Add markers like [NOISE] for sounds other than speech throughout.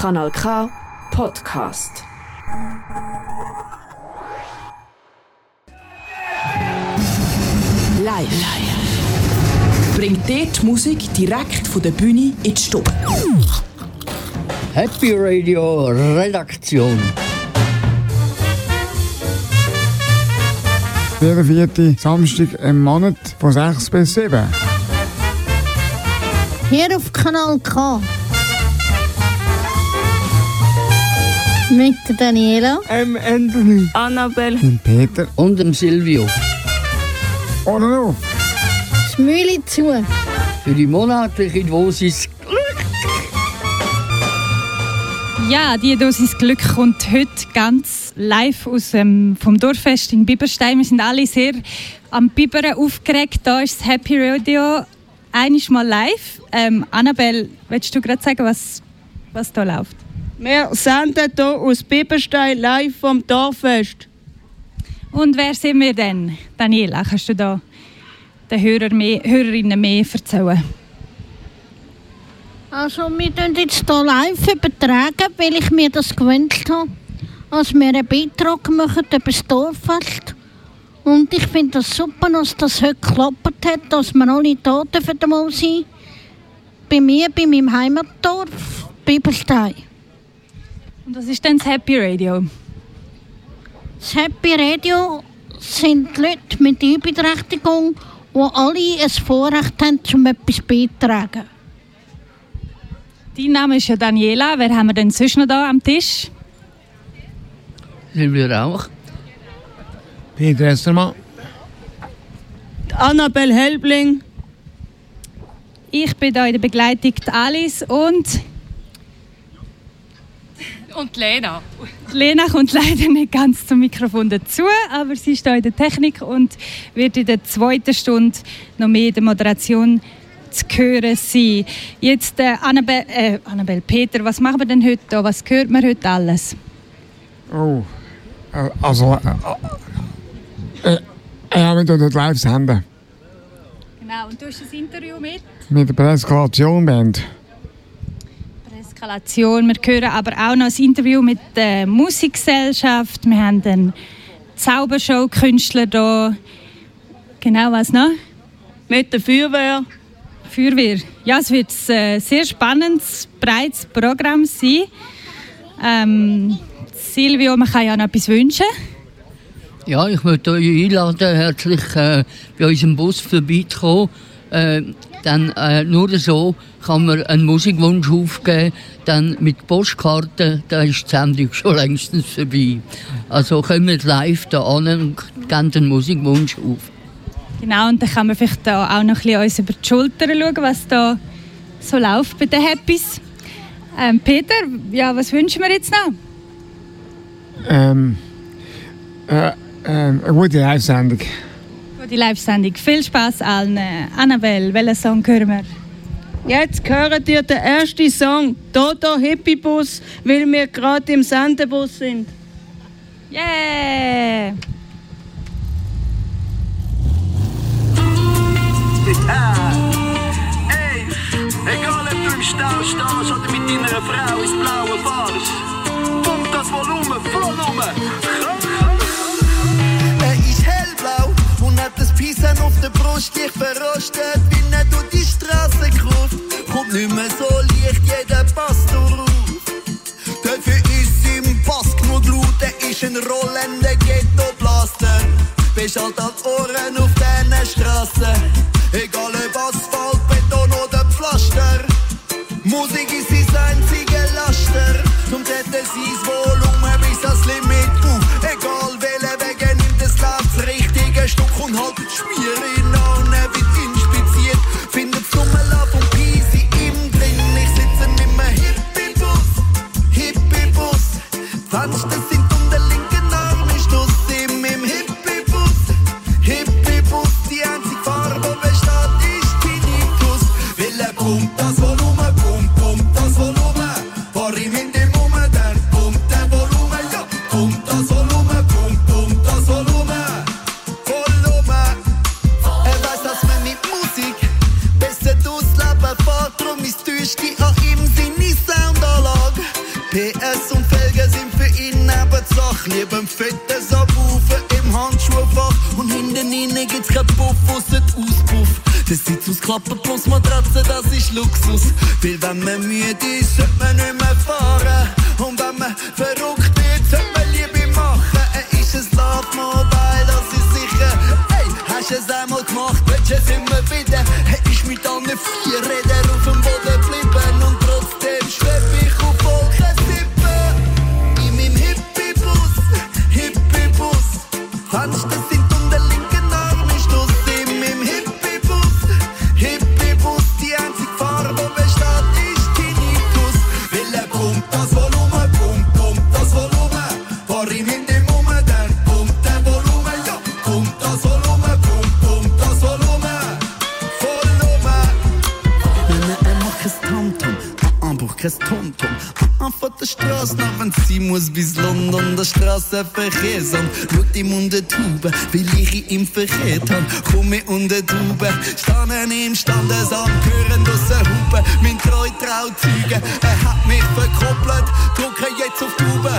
Kanal K Podcast. Live. Bringt dort die Musik direkt von der Bühne in die Stube. Happy Radio Redaktion. Jeden vierten Samstag im Monat von 6 bis 7. Hier auf Kanal K. Mit der Daniela. Ähm, Anthony. Annabelle. Peter. Und dem Silvio. Auf. Das Mühle zu. Für die monatliche Dosis Ja, die Dosis Glück kommt heute ganz live aus dem, vom Dorffest in Biberstein. Wir sind alle sehr am Biberen aufgeregt. Da ist das Happy Radio einiges mal live. Ähm, Annabelle, willst du gerade sagen, was, was da läuft? Wir senden hier aus Biberstein live vom Dorffest. Und wer sind wir denn? Daniela, kannst du da den Hörer mehr, Hörerinnen mehr erzählen? Also, wir tun jetzt hier live übertragen, weil ich mir das gewünscht habe, als wir einen Beitrag machen über das Dorffest. Und ich finde das super, dass das heute geklappt hat, dass wir alle da dürfen mal sein. Bei mir, bei meinem Heimatdorf, Bibelstein. Und was ist denn das Happy Radio? Das Happy Radio sind Leute mit Überberechtigung, die alle ein Vorrecht haben, um etwas beitragen. Dein Name ist ja Daniela. Wer haben wir denn sonst noch da am Tisch? Silvio auch. Peter Estermann. Annabelle Helbling. Ich bin hier in der Begleitung Alice und Und Lena. Lena kommt leider nicht ganz zum Mikrofon dazu, aber sie ist hier in der Technik und wird in der zweiten Stunde noch mehr in der Moderation zu hören sein. Jetzt äh, Annabelle, äh, Annabelle, Peter, was machen wir denn heute da? Was hört man heute alles? Oh. Äh, Also. Äh, äh, ja, wir tun dort live senden. Genau, und du hast ein Interview mit? Mit der Preskalation Band. Eskalation. Wir hören aber auch noch ein Interview mit der Musikgesellschaft. Wir haben einen Zaubershow-Künstler da. Genau, was noch? Mit der Feuerwehr. Feuerwehr. Ja, es wird ein äh, sehr spannendes, breites Programm sein. Ähm, Silvio, man kann ja noch etwas wünschen. Ja, ich möchte euch einladen, herzlich äh, bei unserem Bus vorbeizukommen. Äh, dann äh, nur so kann man einen Musikwunsch aufgeben. Dann mit Postkarten, da ist die Sendung schon längstens vorbei. Also kommt live da an und geben den Musikwunsch auf. Genau, und dann kann man vielleicht da auch noch ein bisschen uns über die Schulter schauen, was da so läuft bei den Happys. Ähm, Peter, ja, was wünschen wir jetzt noch? Ähm. Äh, ähm, eine gute Live-Sendung. Die Live-Sendung. Viel Spaß allen. Annabelle, welchen Song hören wir? Jetzt hören ihr den ersten Song, Dodo Hippie Bus, weil wir gerade im Sendebus sind. Yeah! Ey, egal ob du im Stau stehst oder mit deiner Frau ins Blaue fahrst, pump das Volumen voll um. Er ist hellblau und hat das Pissen auf der Brust, dich verrostet, nicht mehr so leicht, jeder passt darauf. Dafür ist im Pass genug laut, er ist ein rollender Ghetto-Blaster. Bist halt als Ohren auf diesen Straßen, egal ob Asphalt, Beton oder Pflaster. Musik ist sein einziger Laster, zum setzt er sein Volumen bis ans Limit auf. Egal welcher Weg er nimmt, das richtige Stück und halt verkehrt hab. Komm mir unter die Tube, standen im Standesamt, hören aus der Hupe, mein treu Trauzeuge. Er hat mich verkoppelt, drücke jetzt auf die Tube,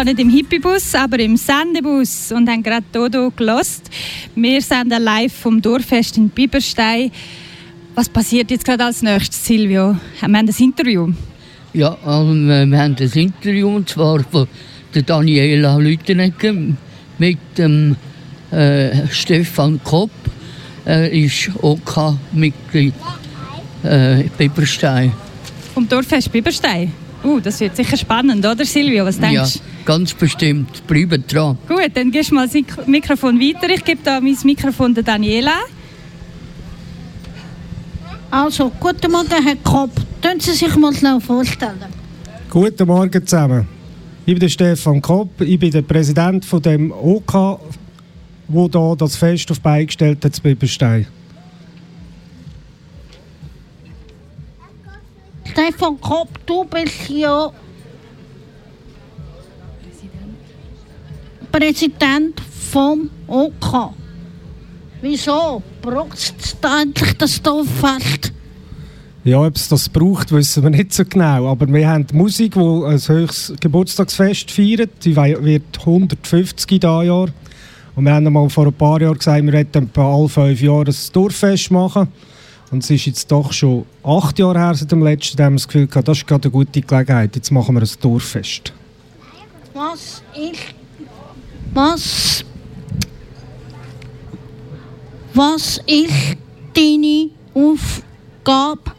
da nicht im Hippiebus, aber im Sendebus und haben gerade Dodo gelost. Wir senden live vom Dorffest in Biberstein. Was passiert jetzt gerade als nächstes, Silvio? Wir haben ein Interview. Ja, also, wir haben ein Interview, und zwar von der Daniela Lütenegger mit dem äh, Stefan Kopp. Er ist OK-Mitglied äh, Biberstein. Vom Dorffest Biberstein. Uh, das wird sicher spannend, oder Silvio? Was denkst Ja, du? ganz bestimmt. Bleibt dran. Gut, dann gehst du mal das Mik- Mikrofon weiter. Ich gebe da mein Mikrofon der Daniela. Also, guten Morgen, Herr Kopp. Können Sie sich mal schnell vorstellen? Guten Morgen zusammen. Ich bin der Stefan Kopp, ich bin der Präsident von dem OK, wo da das Fest auf die Beine gestellt hat, zu Biberstein. Stefan Kopp, du bist ja Präsident vom OK. Wieso braucht es da endlich das Dorffest? Ja, ob es das braucht, wissen wir nicht so genau. Aber wir haben die Musik, die ein höchstes Geburtstagsfest feiert. Die wird 150 dieses Jahr. Und wir haben einmal vor ein paar Jahren gesagt, wir hätten alle fünf Jahre ein Dorffest machen. Und es ist jetzt doch schon acht Jahre her seit dem letzten, da haben wir das Gefühl gehabt, das ist gerade eine gute Gelegenheit. Jetzt machen wir ein Dorffest. Was ist. Was. Was ist deine Aufgabe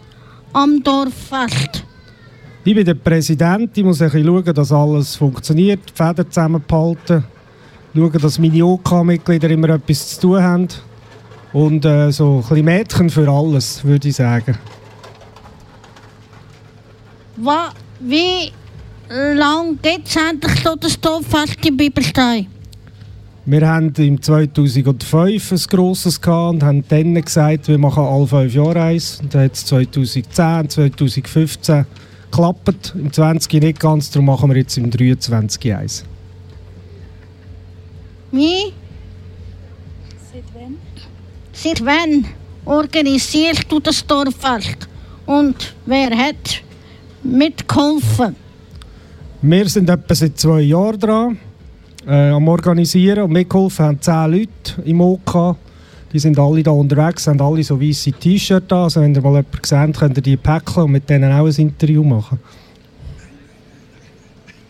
am Dorffest? Ich bin der Präsident, ich muss ein bisschen schauen, dass alles funktioniert, die Fäden zusammenbehalten, schauen, dass meine OK-Mitglieder immer etwas zu tun haben. Und äh, so ein bisschen Mädchen für alles, würde ich sagen. Wa, wie lange gibt es endlich so das Dorffest in Bibelstein? Wir haben im 2005 ein grosses gehabt und haben dann gesagt, wir machen alle fünf Jahre eins. Und dann hat es 2010, 2015 geklappt, im 20 nicht ganz, darum machen wir jetzt im 23 eins. Wie? Seit wann organisierst du das Dorffest? Und wer hat mitgeholfen? Wir sind etwa seit zwei Jahren dran äh, am Organisieren und mitgeholfen haben zehn Leute im OK. Die sind alle da unterwegs, haben alle so weiße T-Shirts an. Also wenn ihr mal jemanden seht, könnt ihr die packen und mit denen auch ein Interview machen.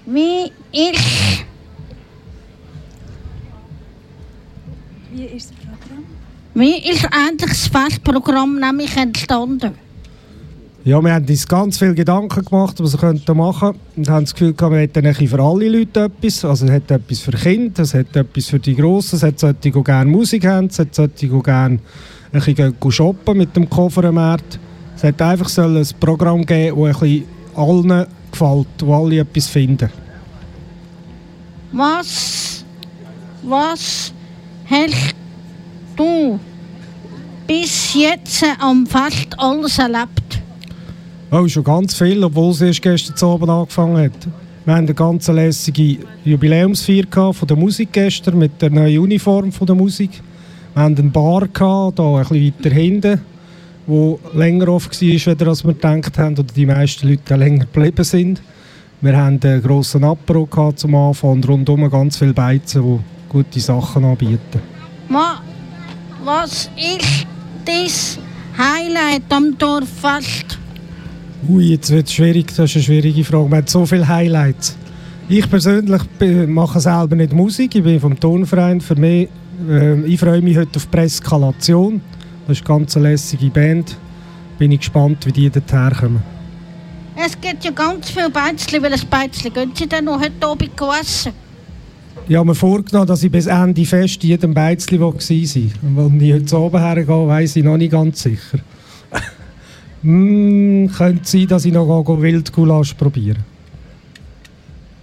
Wie ist Wie ist? Wie ist eigentlich das Festprogramm nämlich entstanden? Ja, wir haben uns ganz viele Gedanken gemacht, was wir könnten machen und haben das Gefühl, wir hätten für alle Leute etwas. Also es hat etwas für Kinder, es hat etwas für die Grossen, es hat solche, die gerne Musik haben, es hat solche, die gerne ein bisschen shoppen mit dem Koffermarkt. Es hat einfach sollen ein Programm geben, das ein bisschen allen gefällt, wo alle etwas finden. Was, was hast du bis jetzt am Fest alles erlebt? Oh, schon ganz viel, obwohl es erst gestern Abend angefangen hat. Wir haben eine ganz lässige Jubiläumsfeier von der Musik gestern mit der neuen Uniform von der Musik. Wir hatten eine Bar gehabt, da ein bisschen weiter hinten, wo länger offen war, als wir gedacht haben, oder die meisten Leute länger geblieben sind. Wir hatten einen grossen Apero zum Anfang und rundum ganz viele Beizen, die gute Sachen anbieten. Ma, was ist das Highlight am Dorffest? Ui, jetzt wird es schwierig. Das ist eine schwierige Frage. Wir haben so viele Highlights. Ich persönlich mache selber nicht Musik. Ich bin vom Tonverein. Für mich, äh, ich freue mich heute auf Preskalation. Das ist eine ganz lässige Band. Bin ich gespannt, wie die dorthin kommen. Es gibt ja ganz viele weil ein Beizli gehen Sie dann noch heute Abend essen? Ich habe mir vorgenommen, dass ich bis Ende Fest jedem Beizli sein will. Und wenn ich heute oben hergehe, weiss ich noch nicht ganz sicher. mm, [LAUGHS] könnte sein, dass ich noch Wildgulasch probiere.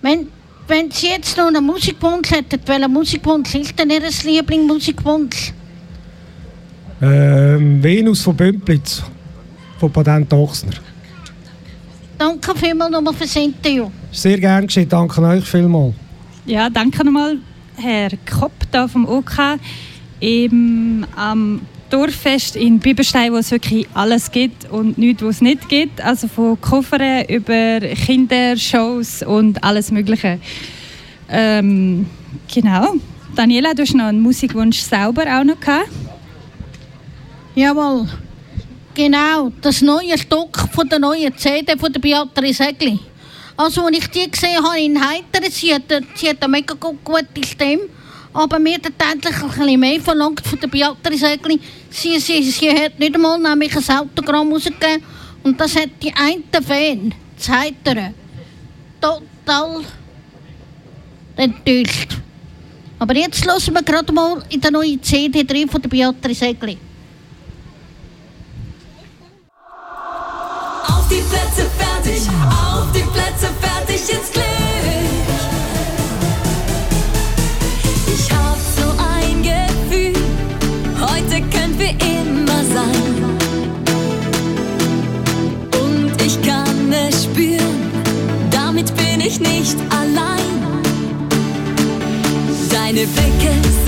Wenn, wenn Sie jetzt noch einen Musikwunsch hätten, welcher Musikwunsch ist denn Ihr Lieblingsmusikwunsch? Ähm, Venus von Bümplitz, von Patent Ochsner. Danke vielmals nochmal fürs Interview. Sehr gern geschehen, danke euch vielmals. Ja, danke nochmal, Herr Kopp da vom OK. Eben am Dorffest in Biberstein, wo es wirklich alles gibt und nichts, was es nicht gibt. Also von Koffern über Kindershows und alles Mögliche. Ähm, genau. Daniela, du hast noch einen Musikwunsch selber auch noch gehabt. Jawohl. Genau, das neue Stück von der neuen CD von der Beatrice Egli. Also, als ich die gesehen habe in Heiteren, sie hat, sie hat eine mega gu- gute Stimme, aber mir hat eigentlich ein bisschen mehr verlangt von der Beatrice Egli. Sie, sie, sie hat nicht einmal nämlich ein Autogramm rausgegeben und das hat die einen Fan, das Heiteren, total enttäuscht. Aber jetzt hören wir gerade mal in der neuen CD drin von der Beatrice Egli. Auf die fertig, auf die Plätze fertig ins Glück. Ich hab so ein Gefühl, heute können wir immer sein. Und ich kann es spüren, damit bin ich nicht allein. Deine Blicke sagen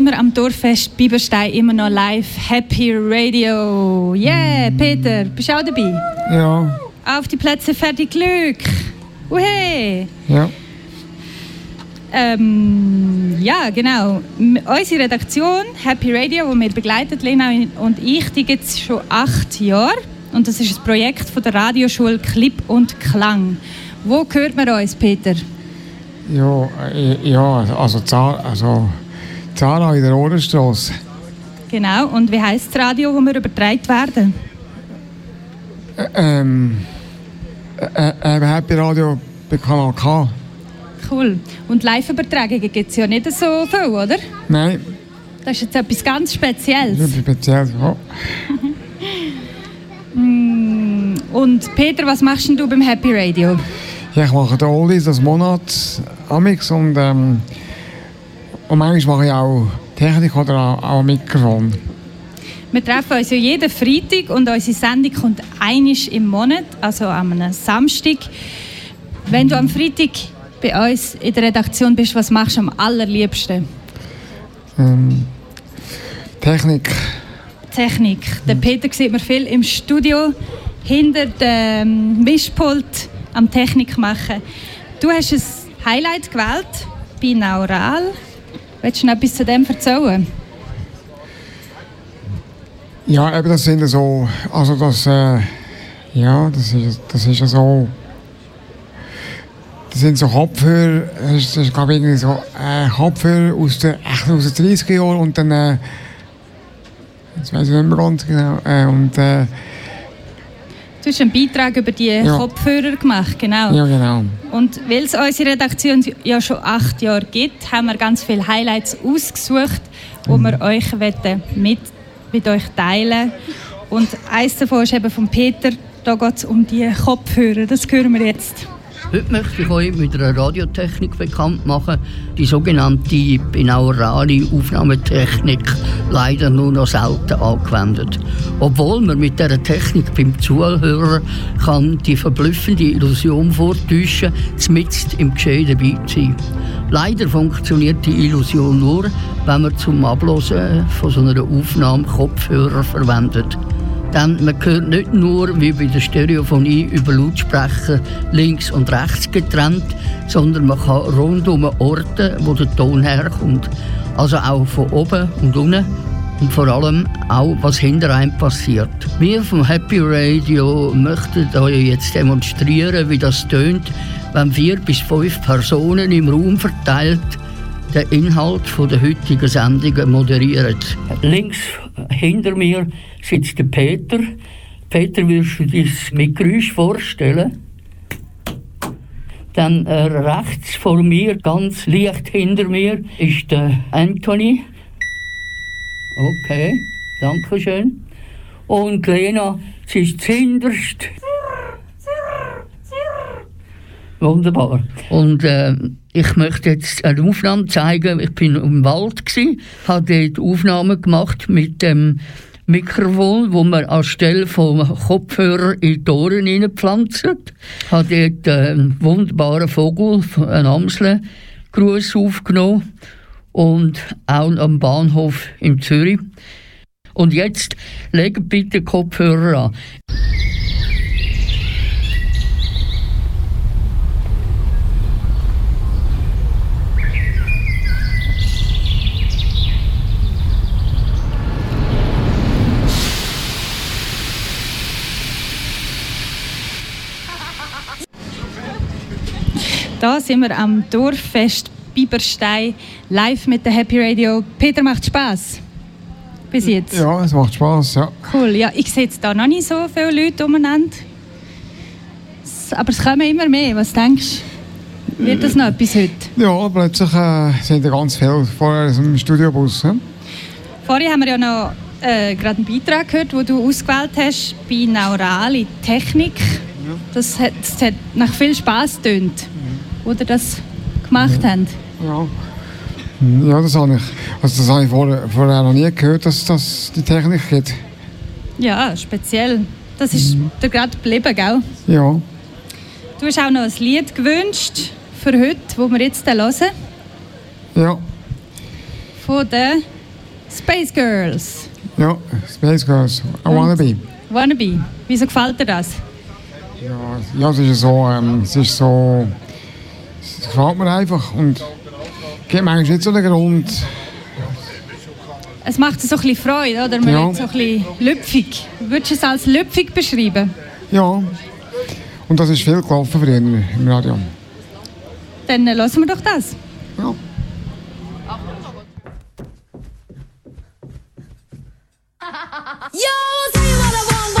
sind wir am Dorffest Biberstein immer noch live. Happy Radio. Yeah, Peter, bist du auch dabei? Ja, Auf die Plätze, fertig, Glück. Uhe. ja. Ähm, ja, genau. Unsere Redaktion Happy Radio, die wir begleitet, Lena und ich, die gibt es schon acht Jahre. Und das ist ein Projekt von der Radioschule Clip und Klang. Wo hört man uns, Peter? Ja, äh, ja also, also Zara in der Ohrenstrasse. Genau. Und wie heißt das Radio, wo wir übertragen werden? Ä- Ähm, äh, äh, Happy Radio bei Kanal K. Cool. Und Live-Übertragungen gibt es ja nicht so viel, oder? Nein, Das ist jetzt etwas ganz Spezielles. das ist speziell. Ja. [LAUGHS] Mm, Und Peter, was machst du beim Happy Radio? Ja, ich mache den Oldies das Monat Amix und, ähm, und manchmal mache ich auch Technik oder auch, auch Mikrofon. Wir treffen uns ja jeden Freitag und unsere Sendung kommt einisch im Monat, also am Samstag. Wenn du am Freitag bei uns in der Redaktion bist, was machst du am allerliebsten? Ähm, Technik. Technik. Der Peter sieht man viel im Studio, hinter dem Mischpult am Technik machen. Du hast ein Highlight gewählt, binaural. Willst du noch etwas zu dem erzählen? Ja, eben das sind so, also das, äh, ja, das ist, das ist so, das sind so Kopfhörer, das ist, das ist glaube ich irgendwie so äh, Kopfhörer aus den, echt aus den 30er Jahren und dann, äh, jetzt weiß ich nicht mehr ganz genau, äh, und äh, Du hast einen Beitrag über die Ja. Kopfhörer gemacht, genau. ja genau. Und weil es unsere Redaktion ja schon acht Jahre gibt, haben wir ganz viele Highlights ausgesucht, die wir euch mit, mit euch teilen Und eins davon ist eben von Peter. Da geht es um die Kopfhörer. Das hören wir jetzt. Heute möchte ich euch mit einer Radiotechnik bekannt machen, die sogenannte binaurale Aufnahmetechnik, leider nur noch selten angewendet. Obwohl man mit dieser Technik beim Zuhörer kann die verblüffende Illusion vortäuschen, mitten im Geschehen dabei zu sein. Leider funktioniert die Illusion nur, wenn man zum Ablosen von so einer Aufnahme Kopfhörer verwendet. Denn man hört nicht nur wie bei der Stereophonie über Lautsprecher links und rechts getrennt, sondern man kann rundum Orte, wo der Ton herkommt. Also auch von oben und unten und vor allem auch, was hinter einem passiert. Wir vom Happy Radio möchten euch jetzt demonstrieren, wie das tönt, wenn vier bis fünf Personen im Raum verteilt den Inhalt der heutigen Sendung moderieren. Links hinter mir sitzt der Peter. Peter, willst du dich mit Geräusch vorstellen? Dann äh, rechts vor mir, ganz leicht hinter mir, ist der Anthony. Okay, danke schön. Und Lena, sie ist hinterst. Wunderbar. Und äh, ich möchte jetzt eine Aufnahme zeigen. Ich bin im Wald gsi, habe dort Aufnahmen gemacht mit dem Mikrofon, wo man anstelle vom Kopfhörer in die Ohren hineinpflanzt. Habe dort einen wunderbaren Vogel, einen Amsel, Gruß aufgenommen und auch am Bahnhof in Zürich. Und jetzt legt bitte Kopfhörer an. Da sind wir am Dorffest Biberstein live mit der Happy Radio. Peter macht Spaß. bis jetzt? Ja, es macht Spaß, ja. Cool. Ja, ich sehe jetzt da noch nicht so viele Leute umeinander. Aber es kommen immer mehr. Was denkst du? Wird das noch etwas heute? Ja, plötzlich äh, sind ja ganz viele vorher im Studiobus. He? Vorher haben wir ja noch äh, gerade einen Beitrag gehört, den du ausgewählt hast bei Neurale Technik. Das hat, das hat nach viel Spass getönt, wo ihr das gemacht habt. Ja. Ja, das habe ich. Also das habe ich vorher, vorher noch nie gehört, dass das die Technik gibt. Ja, speziell. Das ist dir gerade geblieben, gell? Ja. Du hast auch noch ein Lied gewünscht für heute, wo wir jetzt hören. Ja. Von den Space Girls. Ja, Space Girls, I wanna be. Wannabe. Wieso gefällt dir das? Ja, ja, es ist so, ähm, es ist so, es gefällt mir einfach und gibt mir eigentlich nicht so einen Grund. Es macht so ein bisschen Freude, oder? Man Ja. wird so ein bisschen lüpfig. Würdest du es als lüpfig beschreiben? Ja. Und das ist viel gelaufen früher im Radio. Dann äh, lassen wir doch das. Ja. Yo, you what I want,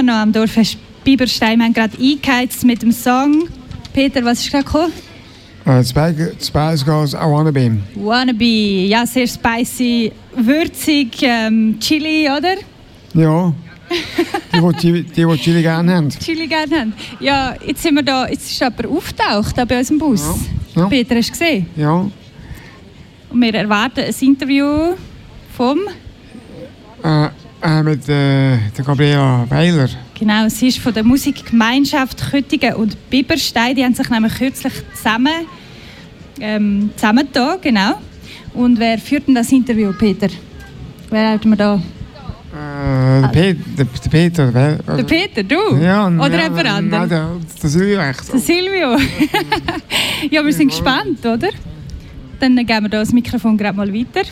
immer noch am Dorffest Biberstein. Wir haben gerade eingeheizt mit dem Song. Peter, was ist gerade gekommen? Äh, Spice, Girls, I wanna be. Wannabe. Ja, sehr spicy, würzig, ähm, Chili, oder? Ja. Die, die, die, die, die Chili gerne haben. [LAUGHS] Chili gerne haben. Ja, jetzt sind wir da, jetzt ist jemand auftaucht da bei uns im Bus. Ja. Peter, hast du gesehen? Ja. Und wir erwarten ein Interview vom, Äh, äh, mit äh, der Gabriela Weiler. genau, sie ist von der Musikgemeinschaft Köttingen und Biberstein. Die haben sich nämlich kürzlich zusammen, ähm, zusammengetan, genau. Und wer führt denn das Interview, Peter? Wer hat wir da? Äh, der, Pe der, der Peter. Wer, Der Peter, du? Ja, Oder ja, jemand Nein, anderes? der, der Silvio echt. Der Silvio. [LAUGHS] ja, wir sind gespannt, oder? Dann geben wir da das Mikrofon gerade mal weiter.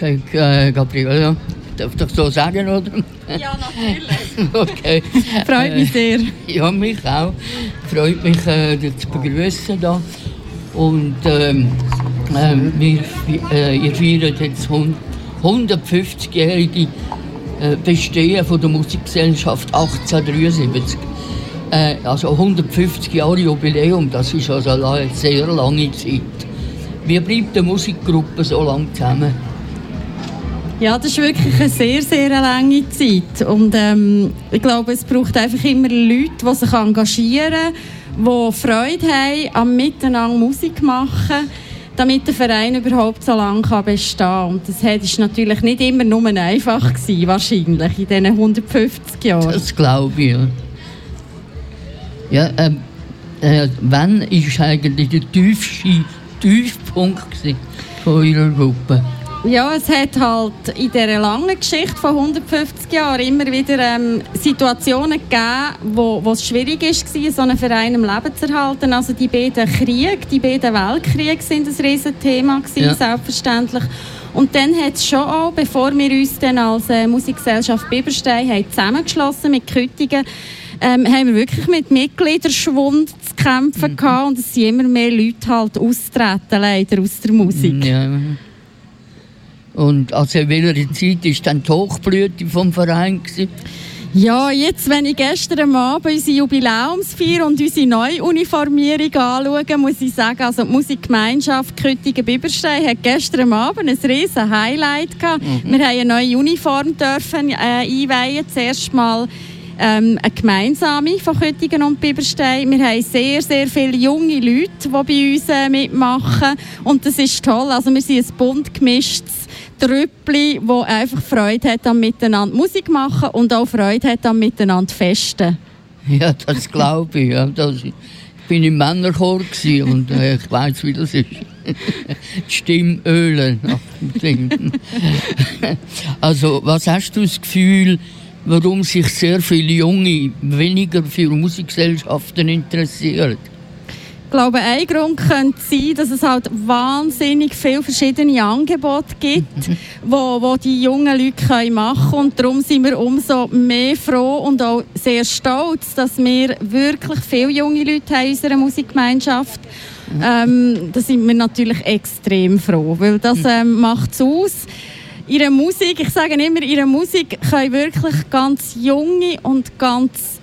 Okay, äh, Gabriela, darf ich das so sagen, oder? Ja, natürlich. [LAUGHS] Okay. Freut mich sehr. Ja, mich auch. Freut mich, äh, dich zu begrüßen da. Und ähm, äh, wir, äh, ihr feiert jetzt hund- 150-jährige äh, Bestehen von der Musikgesellschaft 1873. Äh, also 150 Jahre Jubiläum, das ist also eine sehr lange Zeit. Wie bleibt eine Musikgruppe so lange zusammen? Ja, das ist wirklich eine sehr, sehr lange Zeit. Und ähm, ich glaube, es braucht einfach immer Leute, die sich engagieren, die Freude haben am Miteinander Musik machen, damit der Verein überhaupt so lange kann bestehen kann. Und das ist natürlich nicht immer nur einfach gewesen, wahrscheinlich, in diesen 150 Jahren. Das glaube ich. Ja, ähm, äh, wann ist eigentlich der tiefste Tiefpunkt von eurer Gruppe? Ja, es hat halt in dieser langen Geschichte von 150 Jahren immer wieder ähm, Situationen gegeben, wo, wo es schwierig war, so einen Verein am Leben zu erhalten. Also die beiden Kriege, die beiden Weltkriege sind ein Riesenthema gewesen, Ja. selbstverständlich. Und dann hat es schon auch, bevor wir uns dann als äh, Musikgesellschaft Biberstein haben zusammengeschlossen mit Küttingen, ähm, haben wir wirklich mit Mitgliederschwund zu kämpfen gehabt und es sind immer mehr Leute halt austreten, leider, aus der Musik. Ja. Und also in welcher Zeit war dann die Hochblüte vom Verein? Gewesen? Ja, jetzt, wenn ich gestern Abend unsere Jubiläumsfeier und unsere Neuuniformierung anschaue, muss ich sagen, also die Musikgemeinschaft Küttingen Biberstein hat gestern Abend ein riesen Highlight gehabt. Mhm. Wir haben eine neue Uniform dürfen äh, einweihen, zuerst mal ähm, eine gemeinsame von Küttingen und Biberstein. Wir haben sehr, sehr viele junge Leute, die bei uns äh, mitmachen und das ist toll. Also wir sind ein bunt gemischtes Trüppli, wo einfach Freude hat am Miteinander Musik machen und auch Freude hat am Miteinander festen. Ja, das glaube ich. Ja. Das, ich bin im Männerchor und äh, ich weiß, wie das ist. [LAUGHS] Stimmöle. [LAUGHS] Also, was hast du das Gefühl, warum sich sehr viele Junge weniger für Musikgesellschaften interessieren? Ich glaube, ein Grund könnte sein, dass es halt wahnsinnig viele verschiedene Angebote gibt, wo, wo die jungen Leute können machen können. Und darum sind wir umso mehr froh und auch sehr stolz, dass wir wirklich viele junge Leute haben in unserer Musikgemeinschaft. Ähm, da sind wir natürlich extrem froh, weil das ähm, macht es aus. Ihre Musik, ich sage immer, ihre Musik können wirklich ganz junge und ganz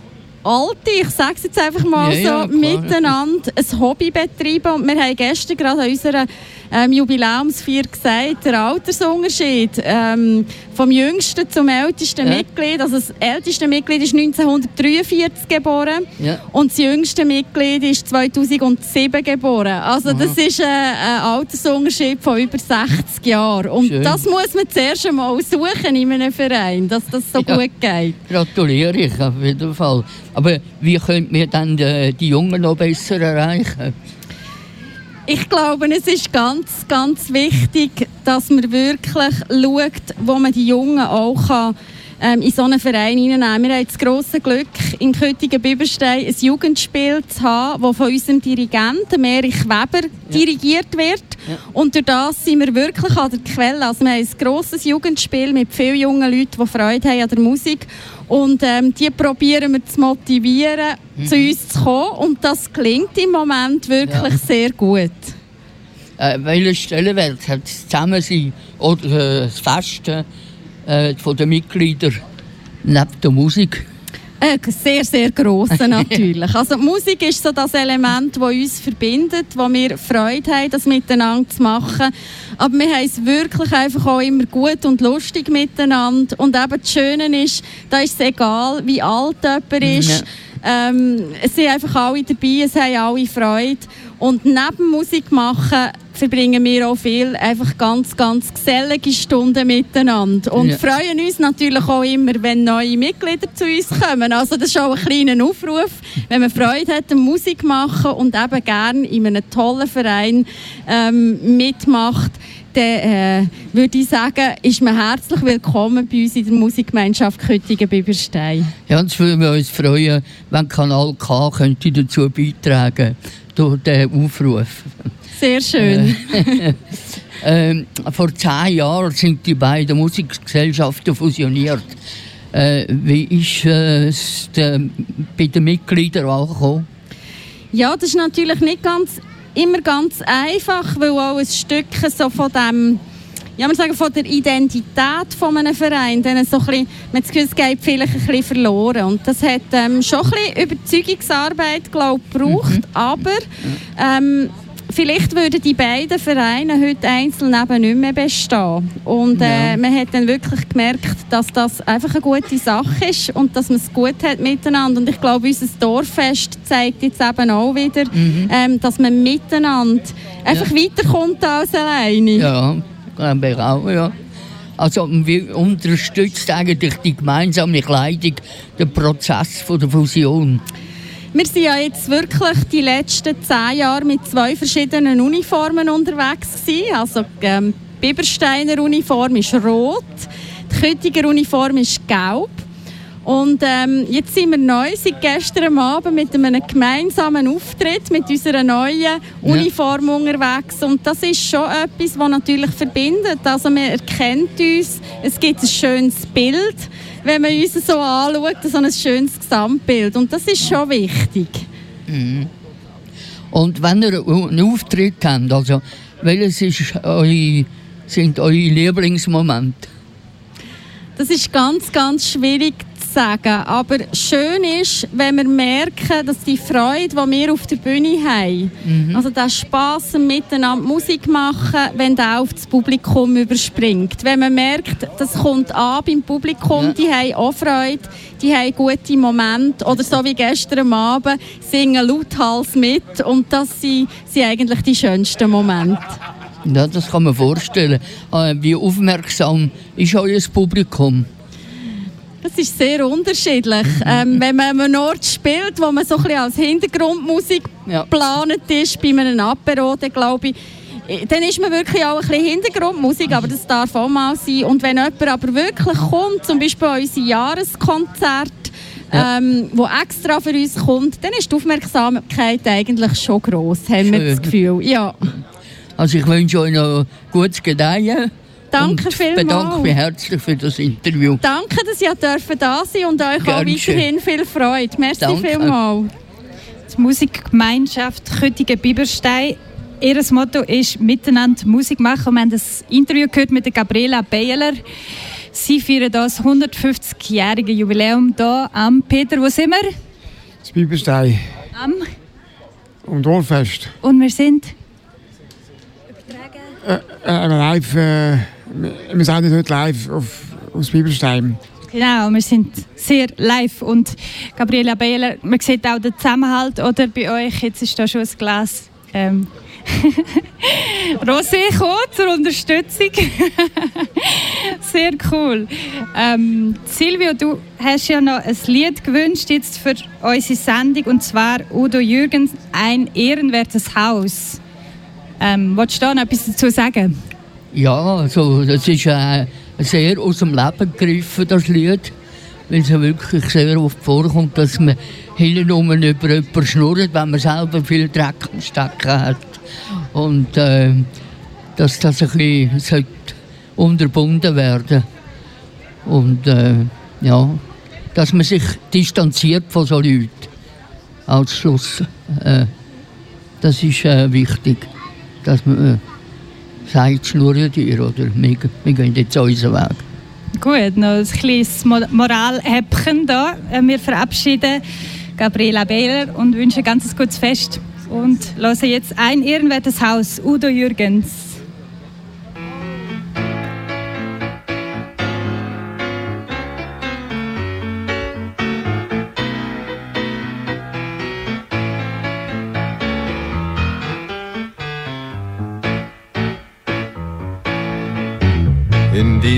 alte, ich sage es jetzt einfach mal Ja, ja, so, klar. miteinander ein Hobby betreiben. Und wir haben gestern gerade an unserer ähm, Jubiläumsfeier gesagt, der Altersunterschied ähm, vom jüngsten zum ältesten Ja. Mitglied. Also das älteste Mitglied ist 1943 geboren Ja. und das jüngste Mitglied ist 2007 geboren. Also Aha. das ist äh, ein Altersunterschied von über 60 Jahren. Und Schön. das muss man zuerst einmal suchen in einem Verein, dass das so Ja. gut geht. Gratuliere ich auf jeden Fall. Aber wie könnten wir dann die, die Jungen noch besser erreichen? Ich glaube, es ist ganz, ganz wichtig, dass man wirklich schaut, wo man die Jungen auch kann, ähm, in so einen Verein hineinnehmen Wir haben das grosse Glück, in Köttingen Biberstein ein Jugendspiel zu haben, das von unserem Dirigenten, Erich Weber, dirigiert wird. Und durch das sind wir wirklich an der Quelle. Also wir haben ein grosses Jugendspiel mit vielen jungen Leuten, die Freude haben an der Musik. Und ähm, die probieren wir zu motivieren, zu Mhm. uns zu kommen. Und das klingt im Moment wirklich Ja. sehr gut. Äh, welchen Stellenwert hat das Zusammensein oder äh, das Festen äh, von den Mitgliedern neben der Musik? Äh, sehr, sehr grossen [LAUGHS] natürlich. Also die Musik ist so das Element, das uns verbindet, wo wir Freude haben, das miteinander zu machen. Aber wir haben es wirklich einfach auch immer gut und lustig miteinander. Und eben das Schöne ist, da ist es egal, wie alt jemand ist. Ähm, es sind einfach alle dabei, es haben alle Freude. Und neben Musik machen verbringen wir auch viel einfach ganz, ganz gesellige Stunden miteinander. Und Ja. freuen uns natürlich auch immer, wenn neue Mitglieder zu uns kommen. Also das ist auch ein kleiner Aufruf, wenn man Freude hat am Musik machen und eben gerne in einem tollen Verein ähm, mitmacht, dann äh, würde ich sagen, ist man herzlich willkommen bei uns in der Musikgemeinschaft Köttingen Biberstein. Ja, und es würde wir uns freuen, wenn Kanal K könnte dazu beitragen durch diesen Aufruf. Sehr schön. Äh, [LAUGHS] Ähm, vor zehn Jahren sind die beiden Musikgesellschaften fusioniert. Äh, wie ist äh, es den- bei den Mitgliedern angekommen? Ja, das ist natürlich nicht ganz, immer ganz einfach, weil auch ein Stück so von dem, ja, man sagen, von der Identität von einem Verein, dann so ein bisschen, man hat das Gefühl, es geht vielleicht ein bisschen verloren. Und das hat ähm, schon ein bisschen Überzeugungsarbeit, glaube ich, gebraucht. Aber ähm, vielleicht würden die beiden Vereine heute einzeln eben nicht mehr bestehen. Und äh, Ja. man hat dann wirklich gemerkt, dass das einfach eine gute Sache ist und dass man es gut hat miteinander. Und ich glaube, unser Dorffest zeigt jetzt eben auch wieder, Mhm. ähm, dass man miteinander einfach weiterkommt als alleine. Ja, glaube ich auch, ja. Also, wie unterstützt eigentlich die gemeinsame Kleidung den Prozess von der Fusion? Wir sind ja jetzt wirklich die letzten zehn Jahre mit zwei verschiedenen Uniformen unterwegs gewesen. Also ähm, die Bibersteiner Uniform ist rot, die Köttiger Uniform ist gelb. Und ähm, jetzt sind wir neu, seit gestern Abend, mit einem gemeinsamen Auftritt mit unserer neuen Uniform unterwegs. Und das ist schon etwas, was natürlich verbindet. Also man erkennt uns, es gibt ein schönes Bild, wenn man uns so anschaut, so ein schönes Gesamtbild. Und das ist schon wichtig. Mhm. Und wenn ihr einen Auftritt habt, also, welches ist eure, sind eure Lieblingsmomente? Das ist ganz, ganz schwierig sagen. Aber schön ist, wenn wir merken, dass die Freude, die wir auf der Bühne haben, also der Spass am miteinander Musik machen, wenn der auf das Publikum überspringt. Wenn man merkt, das kommt an beim Publikum, die haben auch Freude, die haben gute Momente. Oder so wie gestern Abend, singen lauthals mit. Und das sind, sind eigentlich die schönsten Momente. Ja, das kann man vorstellen. Äh, Wie aufmerksam ist euer Publikum? Das ist sehr unterschiedlich. ähm, wenn man an einem Ort spielt, wo man so ein bisschen als Hintergrundmusik geplant ist, bei einem Apero, dann glaube ich, äh, dann ist man wirklich auch ein bisschen Hintergrundmusik, aber das darf auch mal sein. Und wenn jemand aber wirklich kommt, zum Beispiel an unser Jahreskonzert, ähm, wo extra für uns kommt, dann ist die Aufmerksamkeit eigentlich schon gross, haben wir Schön. das Gefühl. Ja. Also ich wünsche euch noch gutes Gedeihen. Danke und vielmals. bedanke mich herzlich für das Interview. Danke, dass ihr dürfen da sein und euch auch Gern weiterhin viel Freude. Merci Danke. vielmals. Die Musikgemeinschaft Köttingen Biberstein. Ihr Motto ist «Miteinander Musik machen». Wir haben das Interview gehört mit der Gabriela Beiler. Sie feiern das 150-jährige Jubiläum hier am Peter. Wo sind wir? Das Bibelstein. Am. Und Dorffest. Und wir sind Äh, äh, live, äh, wir sind heute live auf, aus Bibelstein. Genau, wir sind sehr live und Gabriela Beiler, man sieht auch den Zusammenhalt oder bei euch, jetzt ist da schon ein Glas ähm, [LAUGHS] Rosé gekommen zur Unterstützung. [LAUGHS] sehr cool. Ähm, Silvio, du hast ja noch ein Lied gewünscht jetzt für unsere Sendung und zwar Udo Jürgens «Ein ehrenwertes Haus». Ähm, willst du da noch etwas dazu sagen? Ja, also das ist äh, sehr aus dem Leben gegriffen, das Lied. Weil es ja wirklich sehr oft vorkommt, dass man hinten rum über jemanden schnurrt, wenn man selber viel Dreck am Stecken hat. Und äh, dass das ein bisschen unterbunden werden Und äh, ja, dass man sich distanziert von so Leuten. Als Schluss. Äh, das ist äh, wichtig, dass man sagt, schnurren dir oder wir, wir gehen jetzt unseren Weg. Gut, noch ein kleines Mo- Moralhäppchen da. Äh, Wir verabschieden Gabriela Behler und wünschen ein ganz gutes Fest. Und hören jetzt ein ehrenwertes Haus, Udo Jürgens.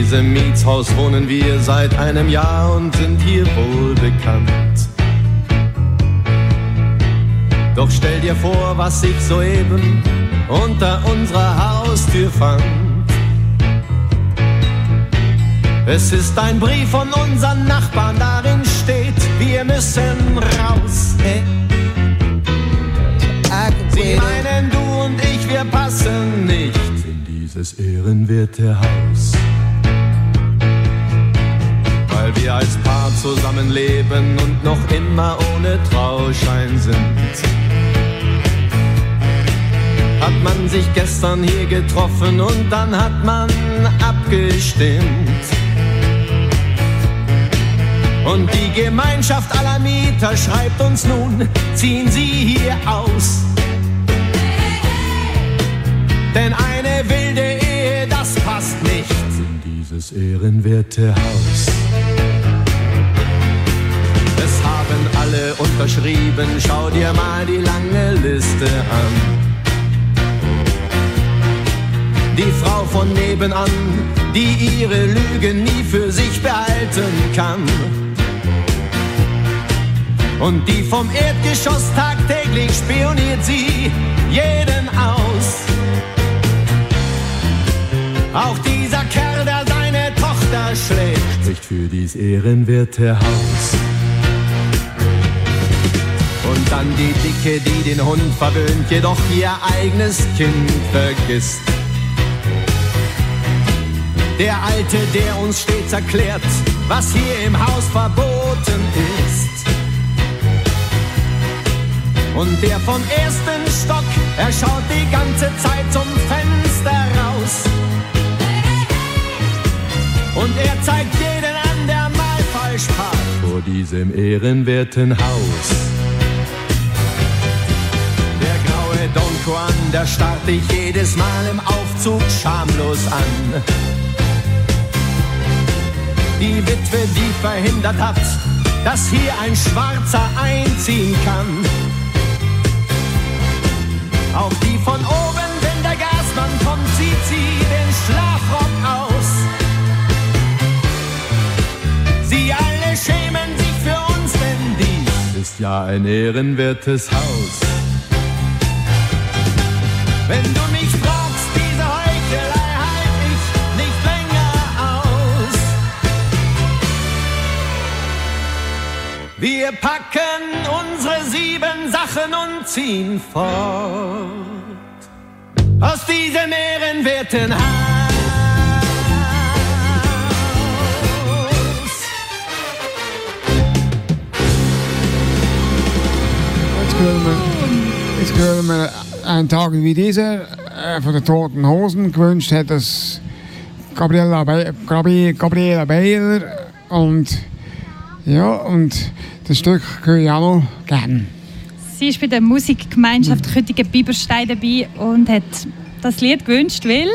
Diesem Mietshaus wohnen wir seit einem Jahr und sind hier wohl bekannt. Doch stell dir vor, was ich soeben unter unserer Haustür fand. Es ist ein Brief von unseren Nachbarn, darin steht, wir müssen raus. Hey. Sie meinen, du und ich, wir passen nicht in diese dieses ehrenwerte Haus. Weil wir als Paar zusammenleben und noch immer ohne Trauschein sind. Hat man sich gestern hier getroffen und dann hat man abgestimmt. Und die Gemeinschaft aller Mieter schreibt uns nun, ziehen Sie hier aus. Denn eine wilde Ehe, das passt nicht in dieses ehrenwerte Haus. Alle unterschrieben, schau dir mal die lange Liste an. Die Frau von nebenan, die ihre Lügen nie für sich behalten kann. Und die vom Erdgeschoss tagtäglich spioniert sie jeden aus. Auch dieser Kerl, der seine Tochter schlägt, spricht für dies ehrenwerte Haus. Und dann die Dicke, die den Hund verwöhnt, jedoch ihr eigenes Kind vergisst. Der Alte, der uns stets erklärt, was hier im Haus verboten ist. Und der vom ersten Stock, er schaut die ganze Zeit zum Fenster raus. Und er zeigt jeden an, der mal falsch parkt vor diesem ehrenwerten Haus. Juan, der starrt dich jedes Mal im Aufzug schamlos an. Die Witwe, die verhindert hat, dass hier ein Schwarzer einziehen kann. Auch die von oben, wenn der Gasmann kommt, zieht sie den Schlafrock aus. Sie alle schämen sich für uns, denn dies ist ja ein ehrenwertes Haus. Wenn du mich fragst, diese Heuchelei halt ich nicht länger aus. Wir packen unsere sieben Sachen und ziehen fort aus diesem ehrenwerten Haus. Jetzt hören wir, jetzt hören wir einen Tag wie dieser äh, von den Toten Hosen. Gewünscht hat das Gabriela, Be Gabi Gabriela Bayer. Und ja, und das Stück höre ich auch noch gerne. Sie ist bei der Musikgemeinschaft Köttingen Biberstein dabei und hat das Lied gewünscht, weil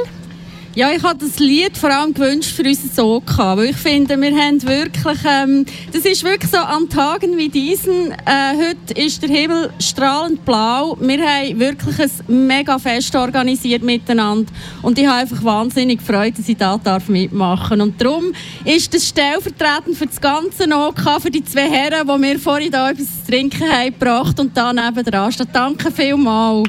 Ja, ich habe das Lied vor allem gewünscht für unseren Sog, weil ich finde, wir haben wirklich, ähm, das ist wirklich so an Tagen wie diesen, äh, heute ist der Himmel strahlend blau, wir haben wirklich ein mega Fest organisiert miteinander und ich habe einfach wahnsinnig Freude, dass ich da darf mitmachen und darum ist das stellvertretend für das ganze OK, für die zwei Herren, die mir vorhin da etwas zu trinken haben gebracht und da neben dran stehen. Danke vielmals.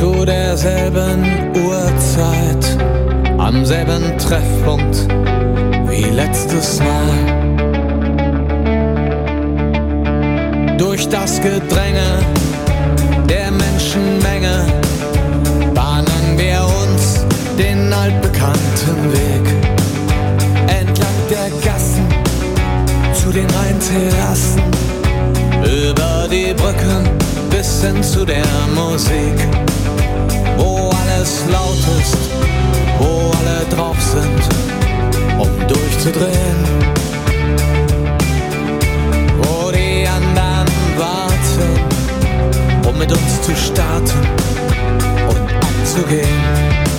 zu derselben Uhrzeit, am selben Treffpunkt wie letztes Mal. Durch das Gedränge der Menschenmenge bahnen wir uns den altbekannten Weg entlang der Gassen zu den Rheinterrassen, über die Brücken bis hin zu der Musik alles laut ist, wo alle drauf sind, um durchzudrehen. Wo die anderen warten, um mit uns zu starten und abzugehen.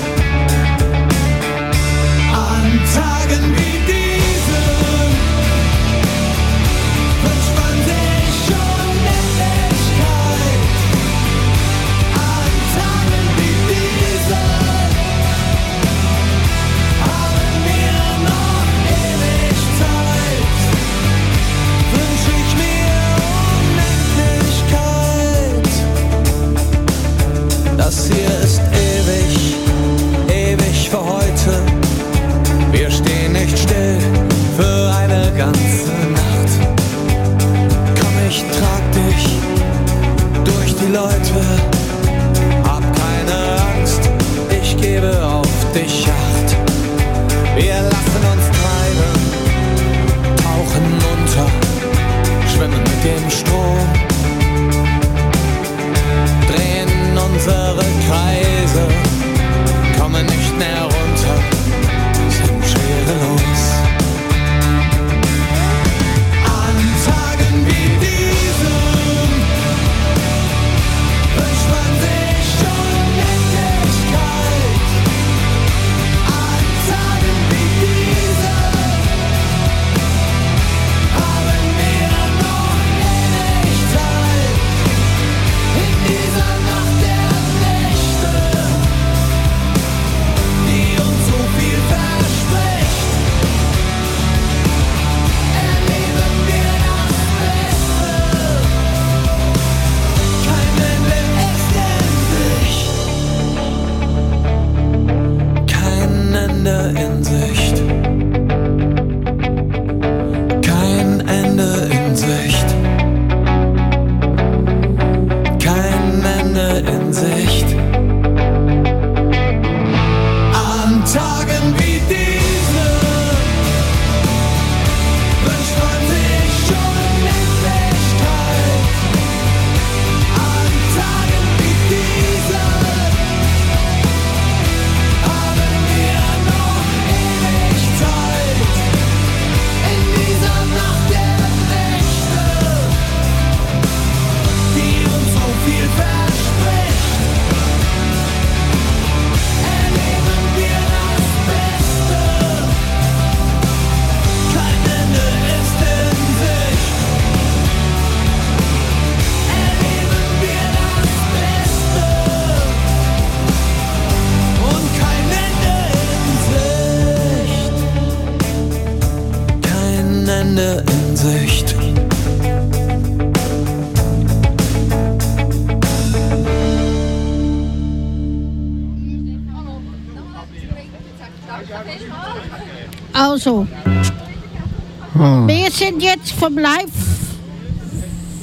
Vom Live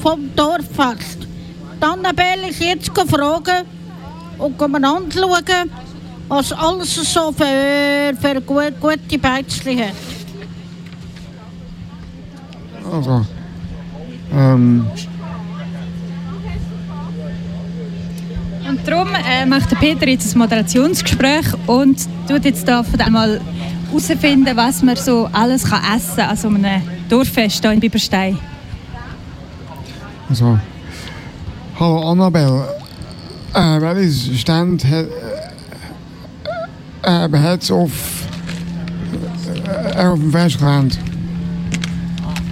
vom Dorffest. Die Annabelle ist jetzt gefragt und anschauen, was alles so für, für gut, gute Beizchen hat. Also, ähm, Und darum äh, macht der Peter jetzt ein Moderationsgespräch und tut jetzt da von dem mal herausfinden, was man so alles kann essen kann an so einem Dorffest hier in Biberstein. also. Hallo Annabelle. Äh, welches Stand hat, äh, hat es auf, äh, auf dem Festgelände?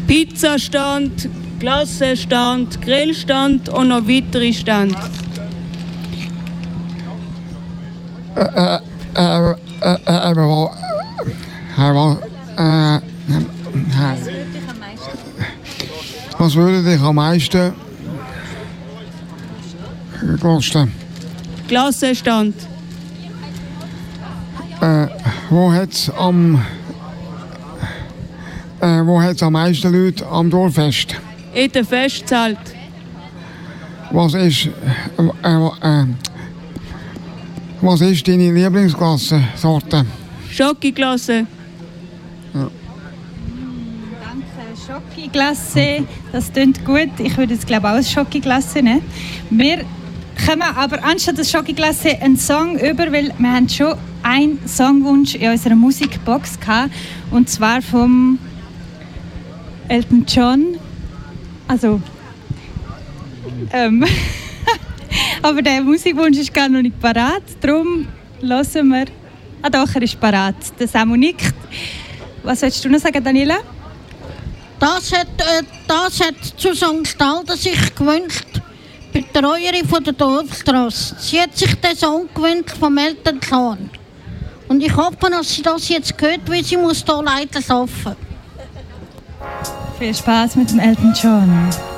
Pizzastand, Glassenstand, Grillstand und noch weitere Stände. Äh, äh, äh, Dich am meisten. Kosten? Glassenstand, Äh, wo hat's am äh, wo hat's am meisten Leute? Am Dorffest? in der Festzelt, Was ist äh, äh, äh, was ist deine Lieblingsglassensorte? Schokoglasse, Schokiglasse, das klingt gut. Ich würde jetzt glaube auch eine Schokiglasse nehmen. Wir kommen aber anstatt der Schokiglasse einen Song über, weil wir haben schon einen Songwunsch in unserer Musikbox gehabt, und zwar vom Elton John. Also, ähm, [LAUGHS] aber der Musikwunsch ist gar noch nicht parat, darum hören wir. Ah doch, er ist parat. Der Samu nickt. Was willst du noch sagen, Daniela? Das hat, äh, das hat Susanne Stalder sich gewünscht, Betreuerin von der Dorfstrasse. Sie hat sich den Song gewünscht vom Eltern John. Und ich hoffe, dass sie das jetzt hört, weil sie muss hier leider arbeiten. Viel Spaß mit dem Elton John.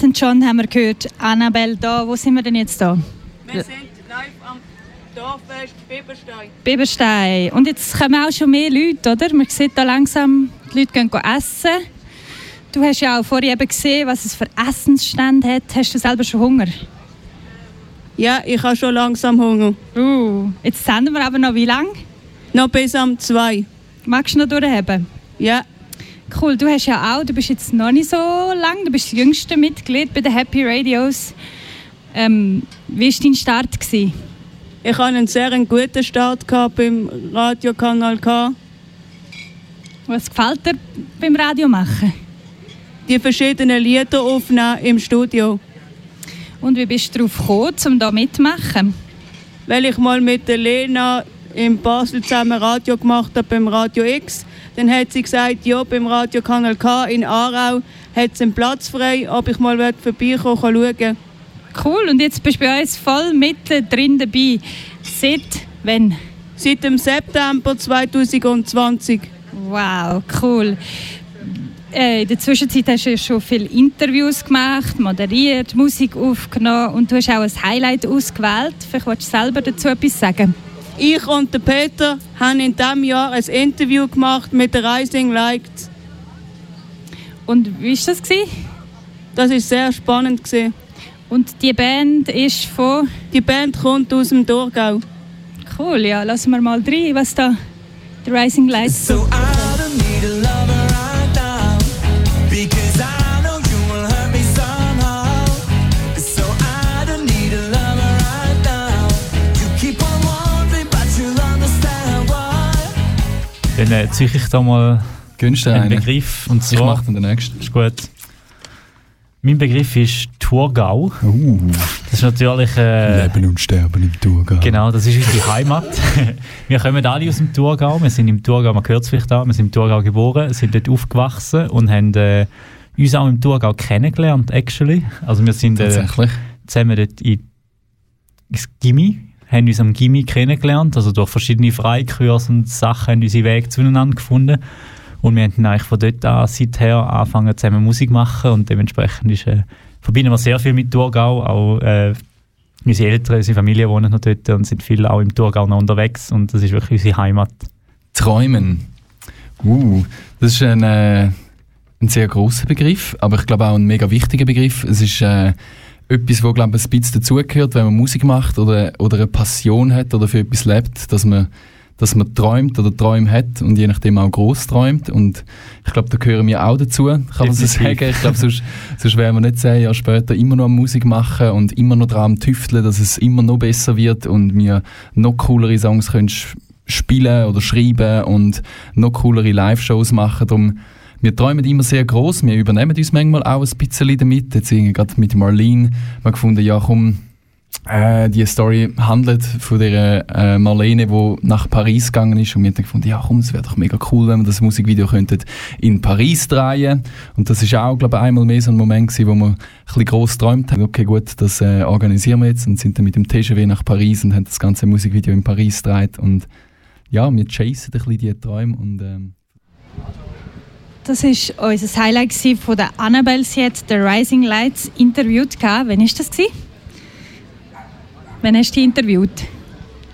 Elton John haben wir gehört. Annabelle, da, wo sind wir denn jetzt da? Wir sind live am Dorffest Biberstein. Biberstein. Und jetzt kommen auch schon mehr Leute, oder? Man sieht da langsam, die Leute gehen essen. Du hast ja auch vorhin eben gesehen, was es für Essensstände hat. Hast du selber schon Hunger? Ja, ich habe schon langsam Hunger. Uh, jetzt senden wir aber noch wie lange? Noch bis am 2. Magst du noch durchhaben? Ja. Cool, du hast ja auch, du bist jetzt noch nicht so lang, du bist das jüngste Mitglied bei den Happy Radios. Ähm, wie war dein Start? Gewesen? Ich hatte einen sehr guten Start gehabt beim Radiokanal K. Was gefällt dir beim Radio machen? Die verschiedenen Lieder aufnehmen im Studio. Und wie bist du darauf gekommen, um da mitzumachen? Weil ich mal mit der Lena in Basel zusammen Radio gemacht habe beim Radio X. Dann hat sie gesagt, ja, beim Radio Kanal K in Aarau hat es einen Platz frei, ob ich mal vorbeikommen kann schauen. Cool, und jetzt bist du bei uns voll mittendrin dabei. Seit wann? Seit dem September 2020. Wow, cool. Äh, in der Zwischenzeit hast du ja schon viele Interviews gemacht, moderiert, Musik aufgenommen und du hast auch ein Highlight ausgewählt. Vielleicht willst du selber dazu etwas sagen. Ich und der Peter haben in diesem Jahr ein Interview gemacht mit der Rising Lights. Und wie war das? Gewesen? Das war sehr spannend. Gewesen. Und die Band ist von? Die Band kommt aus dem Thurgau. Cool, ja, lassen wir mal rein, was da die Rising Lights So I don't need a lover Dann äh, ziehe ich da mal Gönnst du einen einen? Begriff. Und Ich zwar, mach dann den nächsten. Ist gut. Mein Begriff ist Thurgau. Das ist natürlich... Äh, Leben und Sterben im Thurgau. Genau, das ist unsere Heimat. [LAUGHS] wir kommen alle aus dem Thurgau. Wir sind im Thurgau, man hört es vielleicht auch, wir sind im Thurgau geboren, sind dort aufgewachsen und haben äh, uns auch im Thurgau kennengelernt, actually. Also wir sind äh, Tatsächlich. zusammen dort in, ins Gimmi, haben uns am Gimmi kennengelernt, also durch verschiedene Freikurse und Sachen haben unsere Wege zueinander gefunden. Und wir haben dann eigentlich von dort an seither angefangen zusammen Musik zu machen und dementsprechend ist, äh, verbinden wir sehr viel mit Thurgau, auch äh, unsere Eltern, unsere Familie wohnen noch dort und sind viel auch im Thurgau noch unterwegs und das ist wirklich unsere Heimat. Träumen. Uh, das ist ein, äh, ein sehr großer Begriff, aber ich glaube auch ein mega wichtiger Begriff. Es ist äh, etwas, wo glaube ich ein bisschen dazugehört, wenn man Musik macht oder, oder eine Passion hat oder für etwas lebt, dass man dass man träumt oder Träume hat und je nachdem auch groß träumt und ich glaube, da gehören wir auch dazu, kann man so sagen. Ich glaube, sonst, sonst wären wir nicht zehn Jahre später immer noch Musik machen und immer noch dran am tüfteln, dass es immer noch besser wird und wir noch coolere Songs können spielen oder schreiben und noch coolere Live-Shows machen. Darum, wir träumen immer sehr groß. Wir übernehmen uns manchmal auch ein bisschen damit. Jetzt gerade mit Marlene wir gefunden, ja komm, äh, die Story handelt von der äh, Marlene, die nach Paris gegangen ist und wir haben dann gefunden, ja komm, es wäre doch mega cool, wenn wir das Musikvideo könnten in Paris drehen und das ist auch, glaube ich, einmal mehr so ein Moment gewesen, wo wir ein bisschen gross geträumt haben. Okay, gut, das äh, organisieren wir jetzt und sind dann mit dem TGW nach Paris und haben das ganze Musikvideo in Paris gedreht und ja, wir chasen ein bisschen diese Träume und ähm, Das war unser Highlight von der Annabelle. Sie hat The Rising Lights interviewt. Wann war das? Wann hast du die interviewt?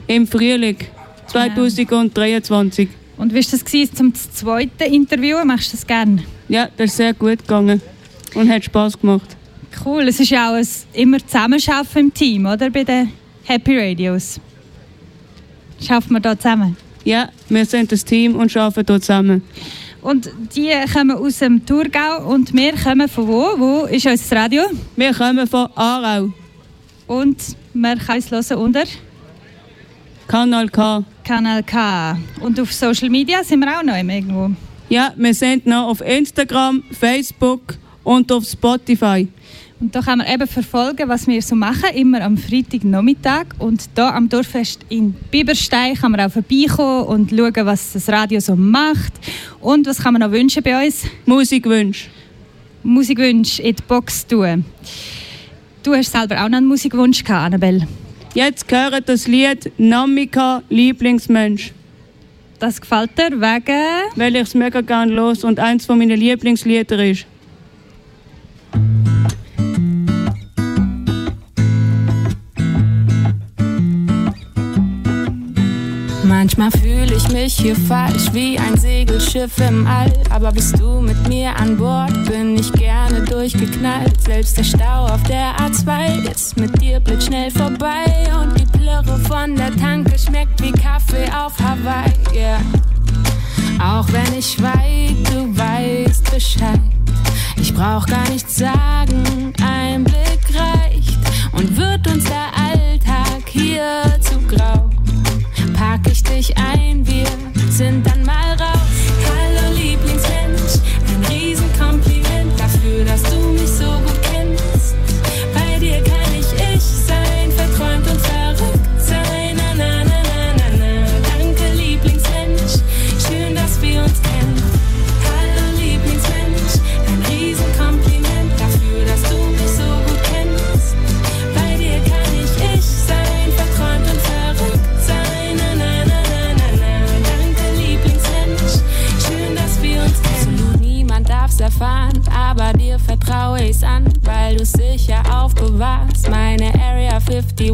Im Frühling 2023. Und wie war das gewesen, zum zweiten Interview? Machst du das gerne? Ja, das ist sehr gut gegangen und hat Spass gemacht. Cool, es ist ja auch ein immer Zusammenarbeiten im Team, oder? Bei den Happy Radios. Schaffen wir da zusammen? Ja, wir sind das Team und arbeiten hier zusammen. Und die kommen aus dem Thurgau und wir kommen von wo? Wo ist unser Radio? Wir kommen von Aarau. Und man kann uns hören unter? Kanal K. Kanal K. Und auf Social Media sind wir auch noch irgendwo. Ja, wir sind noch auf Instagram, Facebook und auf Spotify. Und da kann man eben verfolgen, was wir so machen, immer am Freitagnachmittag. Und da am Dorffest in Biberstein kann man auch vorbeikommen und schauen, was das Radio so macht. Und was kann man noch wünschen bei uns? Musikwunsch. Musikwunsch in die Box tun. Du hast selber auch noch einen Musikwunsch gehabt, Annabelle. Jetzt gehört das Lied Namika Lieblingsmensch. Das gefällt dir wegen? Weil ich es mega gerne los und eins von meinen Lieblingslieder ist. Manchmal fühle ich mich hier falsch wie ein Segelschiff im All. Aber bist du mit mir an Bord, bin ich gerne durchgeknallt. Selbst der Stau auf der A2 ist mit dir blitzschnell vorbei. Und die Plörre von der Tanke schmeckt wie Kaffee auf Hawaii. Yeah. Auch wenn ich weit, du weißt Bescheid. Ich brauch gar nichts sagen, ein Blick reicht. Und wird uns der Alltag hier zu grau, pack ich dich ein, wir sind dann mal niemand darf's erfahren, aber dir vertraue ich's an, weil du's sicher aufbewahrst. Meine Area 51,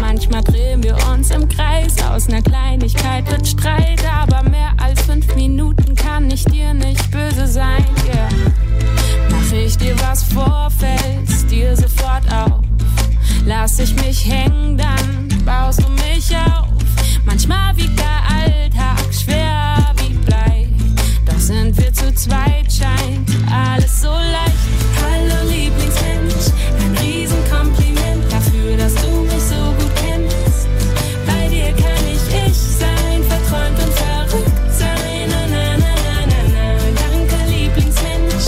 manchmal drehen wir uns im Kreis. Aus ner Kleinigkeit wird Streit, aber mehr als fünf Minuten kann ich dir nicht böse sein. Yeah. Mach ich dir was vor, fällst dir sofort auf. Lass ich mich hängen, dann baust du mich auf. Manchmal wiegt der Alltag schwer wie sind wir zu zweit, scheint alles so leicht. Hallo Lieblingsmensch, ein Riesenkompliment dafür, dass du mich so gut kennst. Bei dir kann ich ich sein, verträumt und verrückt sein. Na, na, na, na, na. Danke Lieblingsmensch,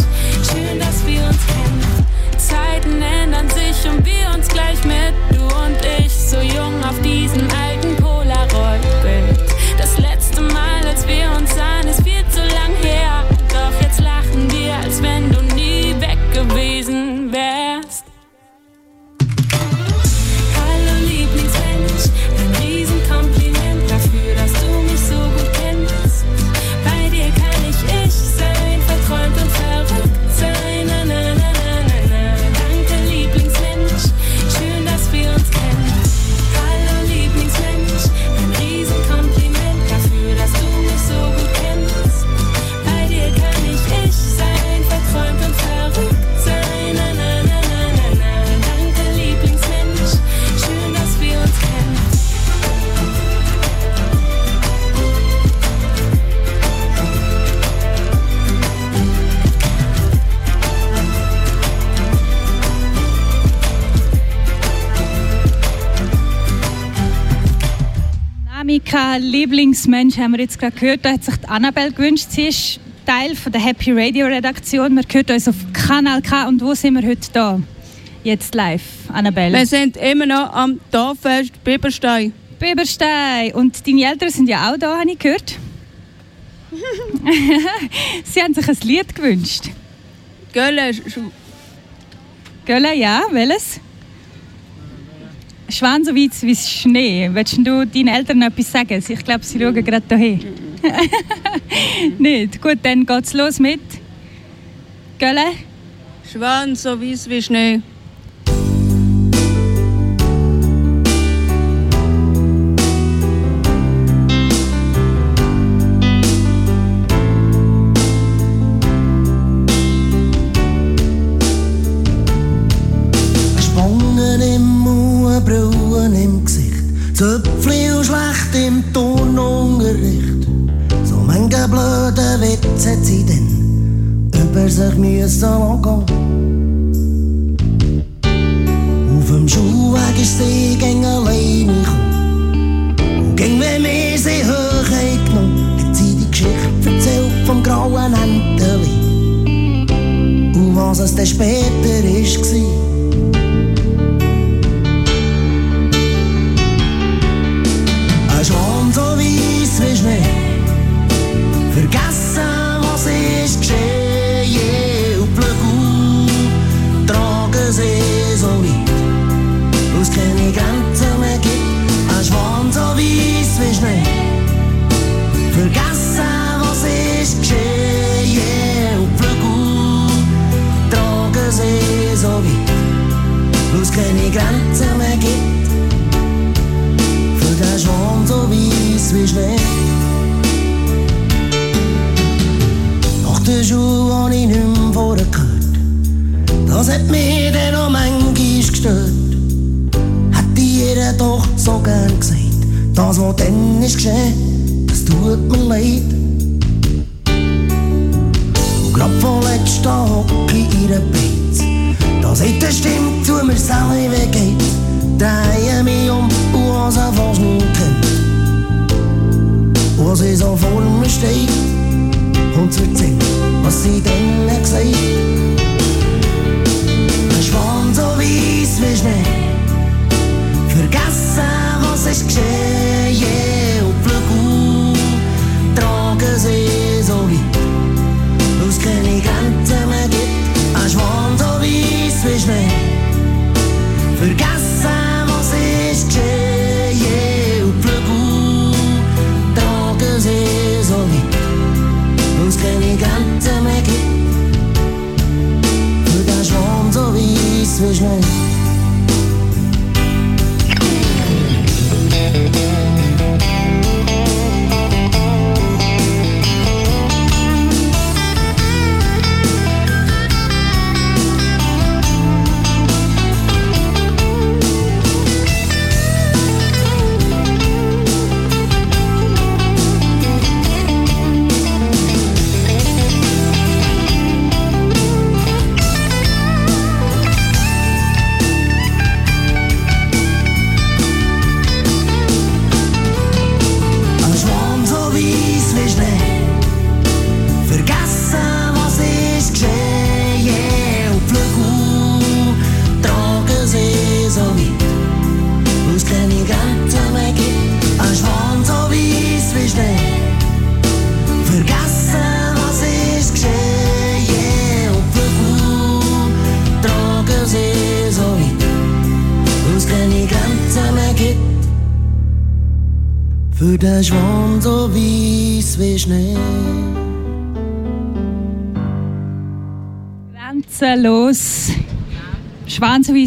schön, dass wir uns kennen. Zeiten ändern sich und wir uns gleich mit, Lieblingsmensch, haben wir jetzt gerade gehört. Da hat sich die Annabelle gewünscht. Sie ist Teil von der Happy Radio Redaktion. Man hört uns auf Kanal K. Und wo sind wir heute da? Jetzt live, Annabelle. Wir sind immer noch am Dorffest Biberstein. Biberstein. Und deine Eltern sind ja auch da, habe ich gehört. [LAUGHS] Sie haben sich ein Lied gewünscht. Gölle. Gölle, ja, welches? Schwan so weit wie Schnee. Willst du deinen Eltern etwas sagen? Ich glaube, sie schauen gerade hierher. [LAUGHS] Nicht? Gut, dann geht's los mit Gölle. Schwan so weiß wie Schnee.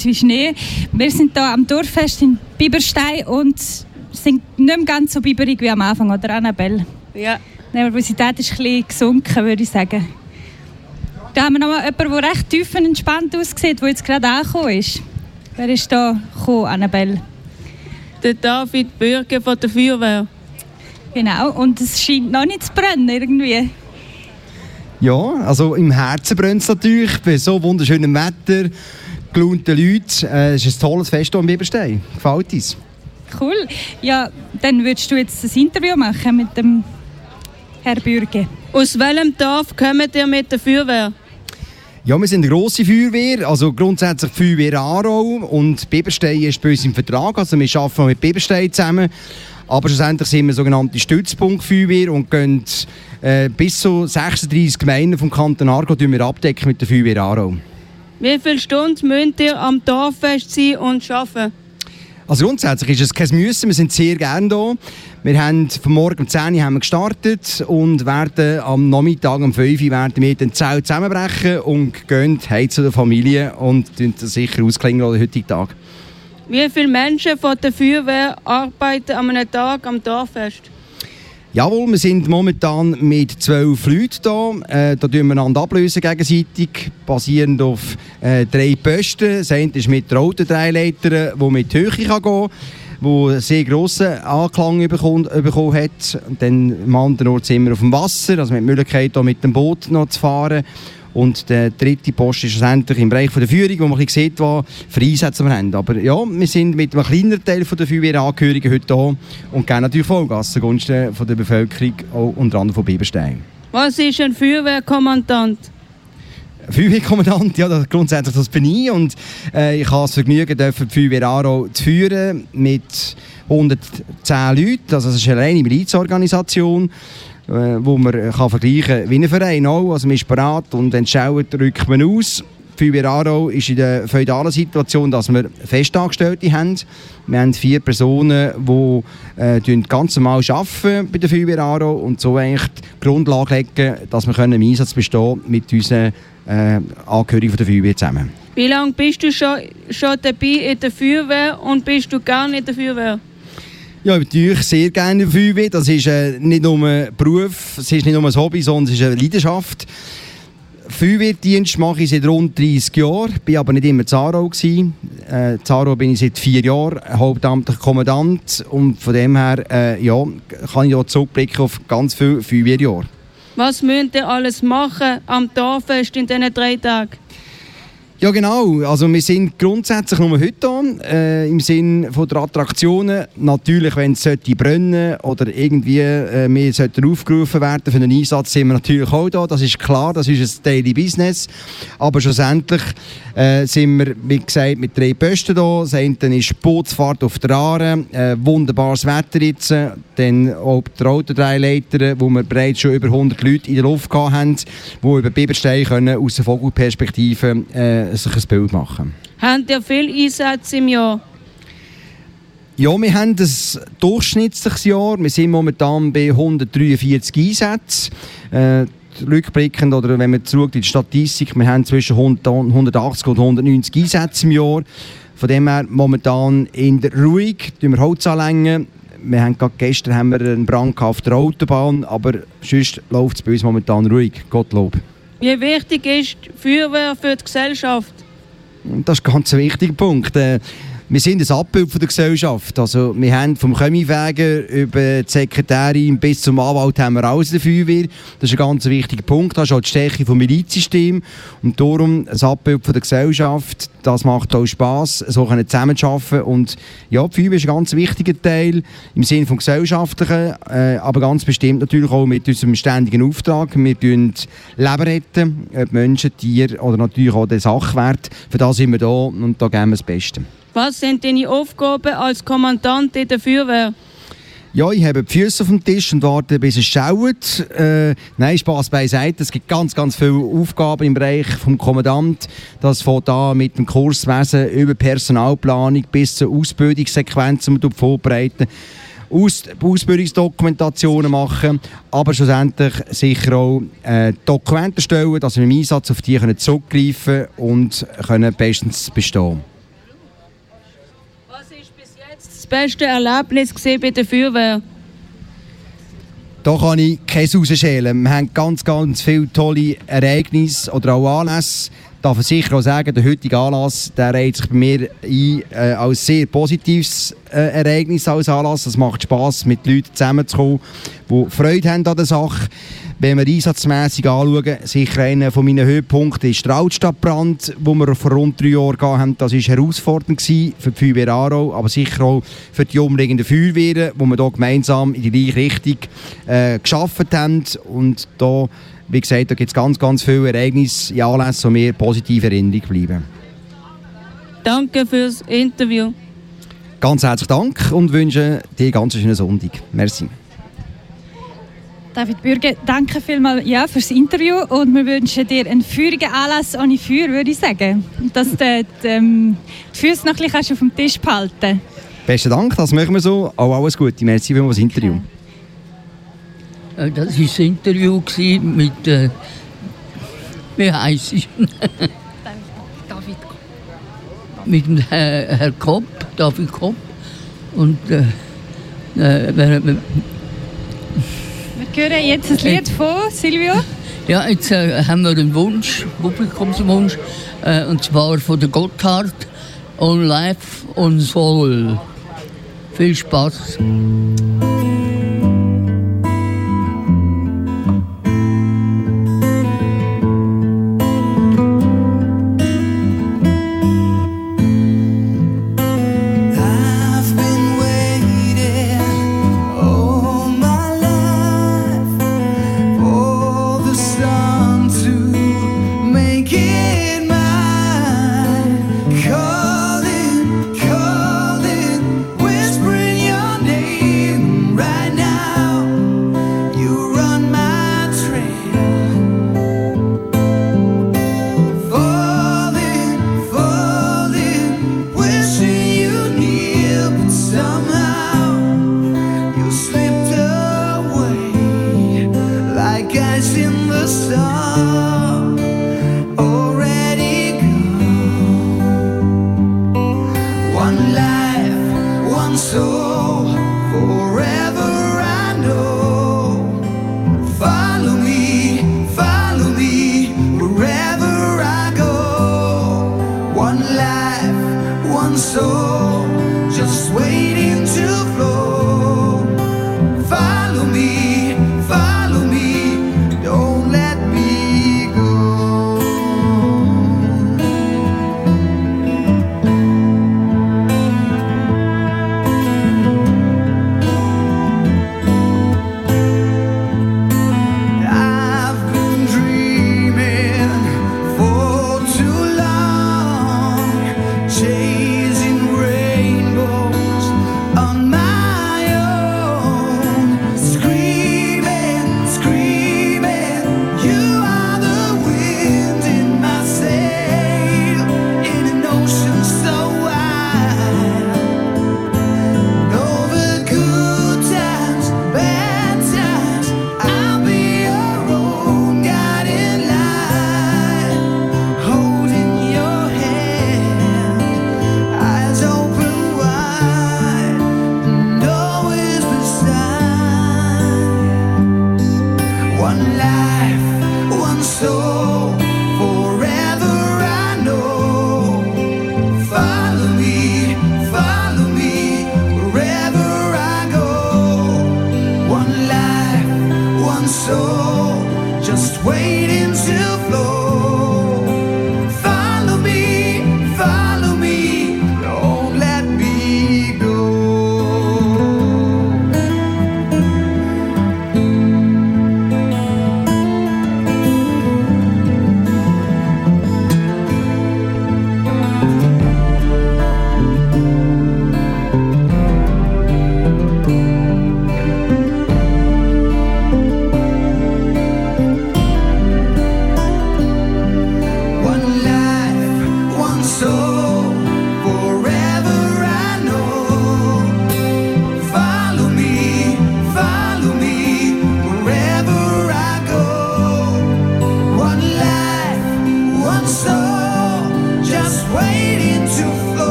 Schwanzweiß wie Schnee. Wir sind hier am Dorffest in Biberstein und sind nicht mehr ganz so biberig wie am Anfang, oder Annabelle? Ja. Die Nervosität ist ein bisschen gesunken, würde ich sagen. Da haben wir noch mal jemanden, der recht tiefenentspannt aussieht, der jetzt gerade angekommen ist. Wer ist da gekommen, Annabelle? Der David Bürger von der Feuerwehr. Genau, und es scheint noch nicht zu brennen irgendwie. Ja, also im Herzen brennt es natürlich, bei so wunderschönem Wetter, gelaunten Leuten. Äh, es ist ein tolles Fest hier am Biberstein. Gefällt uns. Cool. Ja, dann würdest du jetzt ein Interview machen mit dem Herr Bürger. Aus welchem Dorf kommt ihr mit der Feuerwehr? Ja, wir sind eine grosse Feuerwehr, also grundsätzlich die Feuerwehr Aarau und Biberstein ist bei uns im Vertrag, also wir arbeiten mit Biberstein zusammen. Aber schlussendlich sind wir sogenannte Stützpunktfeuerwehr und gehen äh, bis zu 36 Gemeinden vom Kanton Aargau wir abdecken mit der Feuerwehr Aarau. Wie viele Stunden müsst ihr am Dorffest sein und arbeiten? Also grundsätzlich ist es kein Müssen, wir sind sehr gerne da. Wir haben von morgen um 10 Uhr haben wir gestartet und werden am Nachmittag um 5 Uhr werden wir den Zelt zusammenbrechen und gehen heim zu der Familie und das sicher ausklingen lassen, den heutigen Tag. Wie viele Menschen von der Feuerwehr arbeiten an einem Tag am Dorffest? Jawohl, wir sind momentan mit zwölf Leuten da. Äh, da tun wir einander ablösen gegenseitig, basierend auf äh, drei Posten. Das eine ist mit der Autodreileiter, die mit Höhe gehen kann, wo sehr grossen Anklang bekommen, bekommen hat. Und dann am anderen Ort sind wir auf dem Wasser, also mit der Möglichkeit, hier mit dem Boot noch zu fahren. Und der dritte Post ist schlussendlich im Bereich von der Führung, wo man sieht, was für Einsätze wir haben. Aber ja, wir sind mit einem kleineren Teil von der Feuerwehrangehörigen heute hier und geben natürlich Vollgas zugunsten von der Bevölkerung, auch unter anderem von Biberstein. Was ist ein Feuerwehrkommandant? Feuerwehrkommandant, ja, das, grundsätzlich das bin ich und äh, ich habe das Vergnügen, dürfen die Feuerwehr Aarau zu führen mit 110 Leuten, also es ist eine reine Milizorganisation, wo man kann vergleichen kann wie ein Verein auch, also man ist bereit und entscheidet, rückt man aus. Feuerwehr Aarau ist in der feudalen Situation, dass wir Festangestellte haben. Wir haben vier Personen, die äh, ganz normal arbeiten bei der Feuerwehr Aarau und so eigentlich die Grundlage legen, dass wir können im Einsatz bestehen mit unseren äh, Angehörigen der Feuerwehr zusammen. Wie lange bist du schon, schon dabei in der Feuerwehr und bist du gerne in der Feuerwehr? Ja, natürlich sehr gerne Feuerwehr. Das ist äh, nicht nur ein Beruf, es ist nicht nur ein Hobby, sondern es ist eine Leidenschaft. Feuerwehrdienst mache ich seit rund 30 Jahren, bin aber nicht immer Zaro gsi. Äh, Zaro bin ich seit vier Jahren hauptamtlicher Kommandant und von dem her äh, ja, kann ich auch zurückblicken auf ganz viele Feuerwehrjahre. Was müsst ihr alles machen am Dorffest in diesen drei Tagen? Ja genau, also wir sind grundsätzlich nur heute da, äh, im Sinn von der Attraktionen. Natürlich, wenn es brennen oder irgendwie äh, wir sollten aufgerufen werden für einen Einsatz, sind wir natürlich auch da, das ist klar, das ist ein Daily Business. Aber schlussendlich äh, sind wir, wie gesagt, mit drei Posten da. Das eine ist die Bootsfahrt auf der Aare, äh, wunderbares Wetter jetzt, äh, dann auch der Autodreileiter, wo wir bereits schon über 100 Leute in der Luft haben, die über Biberstein aus der Vogelperspektive äh, sich ein Bild machen Habt ihr viele Einsätze im Jahr? Ja, wir haben ein durchschnittliches Jahr. Wir sind momentan bei 143 Einsätzen. Äh, rückblickend, oder wenn man zurück in die Statistik, wir haben zwischen 100 und 180 und 190 Einsätze im Jahr. Von dem her momentan in der ruhig, tun wir Holz anlängen. Wir haben gerade gestern haben wir einen Brand auf der Autobahn, aber sonst läuft es bei uns momentan ruhig, Gottlob. Wie wichtig ist die Feuerwehr für die Gesellschaft? Das ist ein ganz wichtiger Punkt. Wir sind ein Abbild von der Gesellschaft. Also, wir haben vom Chemiewäger über die Sekretärin bis zum Anwalt haben wir alles in der. Das ist ein ganz wichtiger Punkt. Das ist auch die Stärke des Milizsystems. Und darum ein Abbild von der Gesellschaft. Das macht auch Spass, so zusammenzuarbeiten. Und ja, die Feuerwehr ist ein ganz wichtiger Teil im Sinne vom Gesellschaftlichen, äh, aber ganz bestimmt natürlich auch mit unserem ständigen Auftrag. Wir retten Leben retten, Menschen, Tiere oder natürlich auch den Sachwert. Für das sind wir da und da geben wir das Beste. Was sind deine Aufgaben als Kommandant in der Feuerwehr? Ja, ich habe die Füße auf dem Tisch und warte, bis es schaut. Äh, nein, Spaß beiseite. Es gibt ganz, ganz viele Aufgaben im Bereich vom Kommandant. Das fängt an mit dem Kurswesen über Personalplanung bis zur Ausbildungssequenz, die wir vorbereiten. Aus Ausbildungsdokumentationen machen, aber schlussendlich sicher auch äh, Dokumente stellen, dass wir im Einsatz auf die können zurückgreifen und können bestens bestehen. Das beste Erlebnis bei der Feuerwehr? Da kann ich Käse rausschälen. Wir haben ganz, ganz viele tolle Ereignisse oder auch Anlässe. Darf ich sicher auch sagen, der heutige Anlass der reiht sich bei mir ein äh, als sehr positives äh, Ereignis als Anlass. Es macht Spass, mit Leuten zusammenzukommen, die Freude haben an der Sache. Wenn wir einsatzmässig anschauen, sicher einer von meinen Höhepunkten ist der Altstadtbrand, wo wir vor rund drei Jahren gehabt haben. Das war herausfordernd gewesen für die Feuerwehr Aarau, aber sicher auch für die umliegenden Feuerwehren, wo wir hier gemeinsam in die gleiche Richtung äh, geschaffen haben. Und da, wie gesagt, da gibt es ganz, ganz viele Ereignisse, in Anlässe, die mir positiv in Erinnerung bleiben. Danke fürs Interview. Ganz herzlichen Dank und wünsche dir einen ganz schönen Sonntag. Merci. David Bürger, danke vielmals ja, für das Interview und wir wünschen dir einen feurigen Anlass ohne Feuer, würde ich sagen. Dass du die, ähm, die Füße noch ein bisschen kannst auf dem Tisch behalten Besten Dank, das machen wir so. Auch alles Gute. Merci für das Interview. Äh, Das war das Interview mit. Äh, wie heisst ich? [LAUGHS] David. mit dem Herr, Herr Kopp, David Kopp. Und. Äh, äh, wer- wer- Wir hören jetzt ein Lied von Silvio. ja, jetzt äh, haben wir einen Wunsch, Publikumswunsch, äh, und zwar von der Gotthard On Life on Soul. Viel Spaß.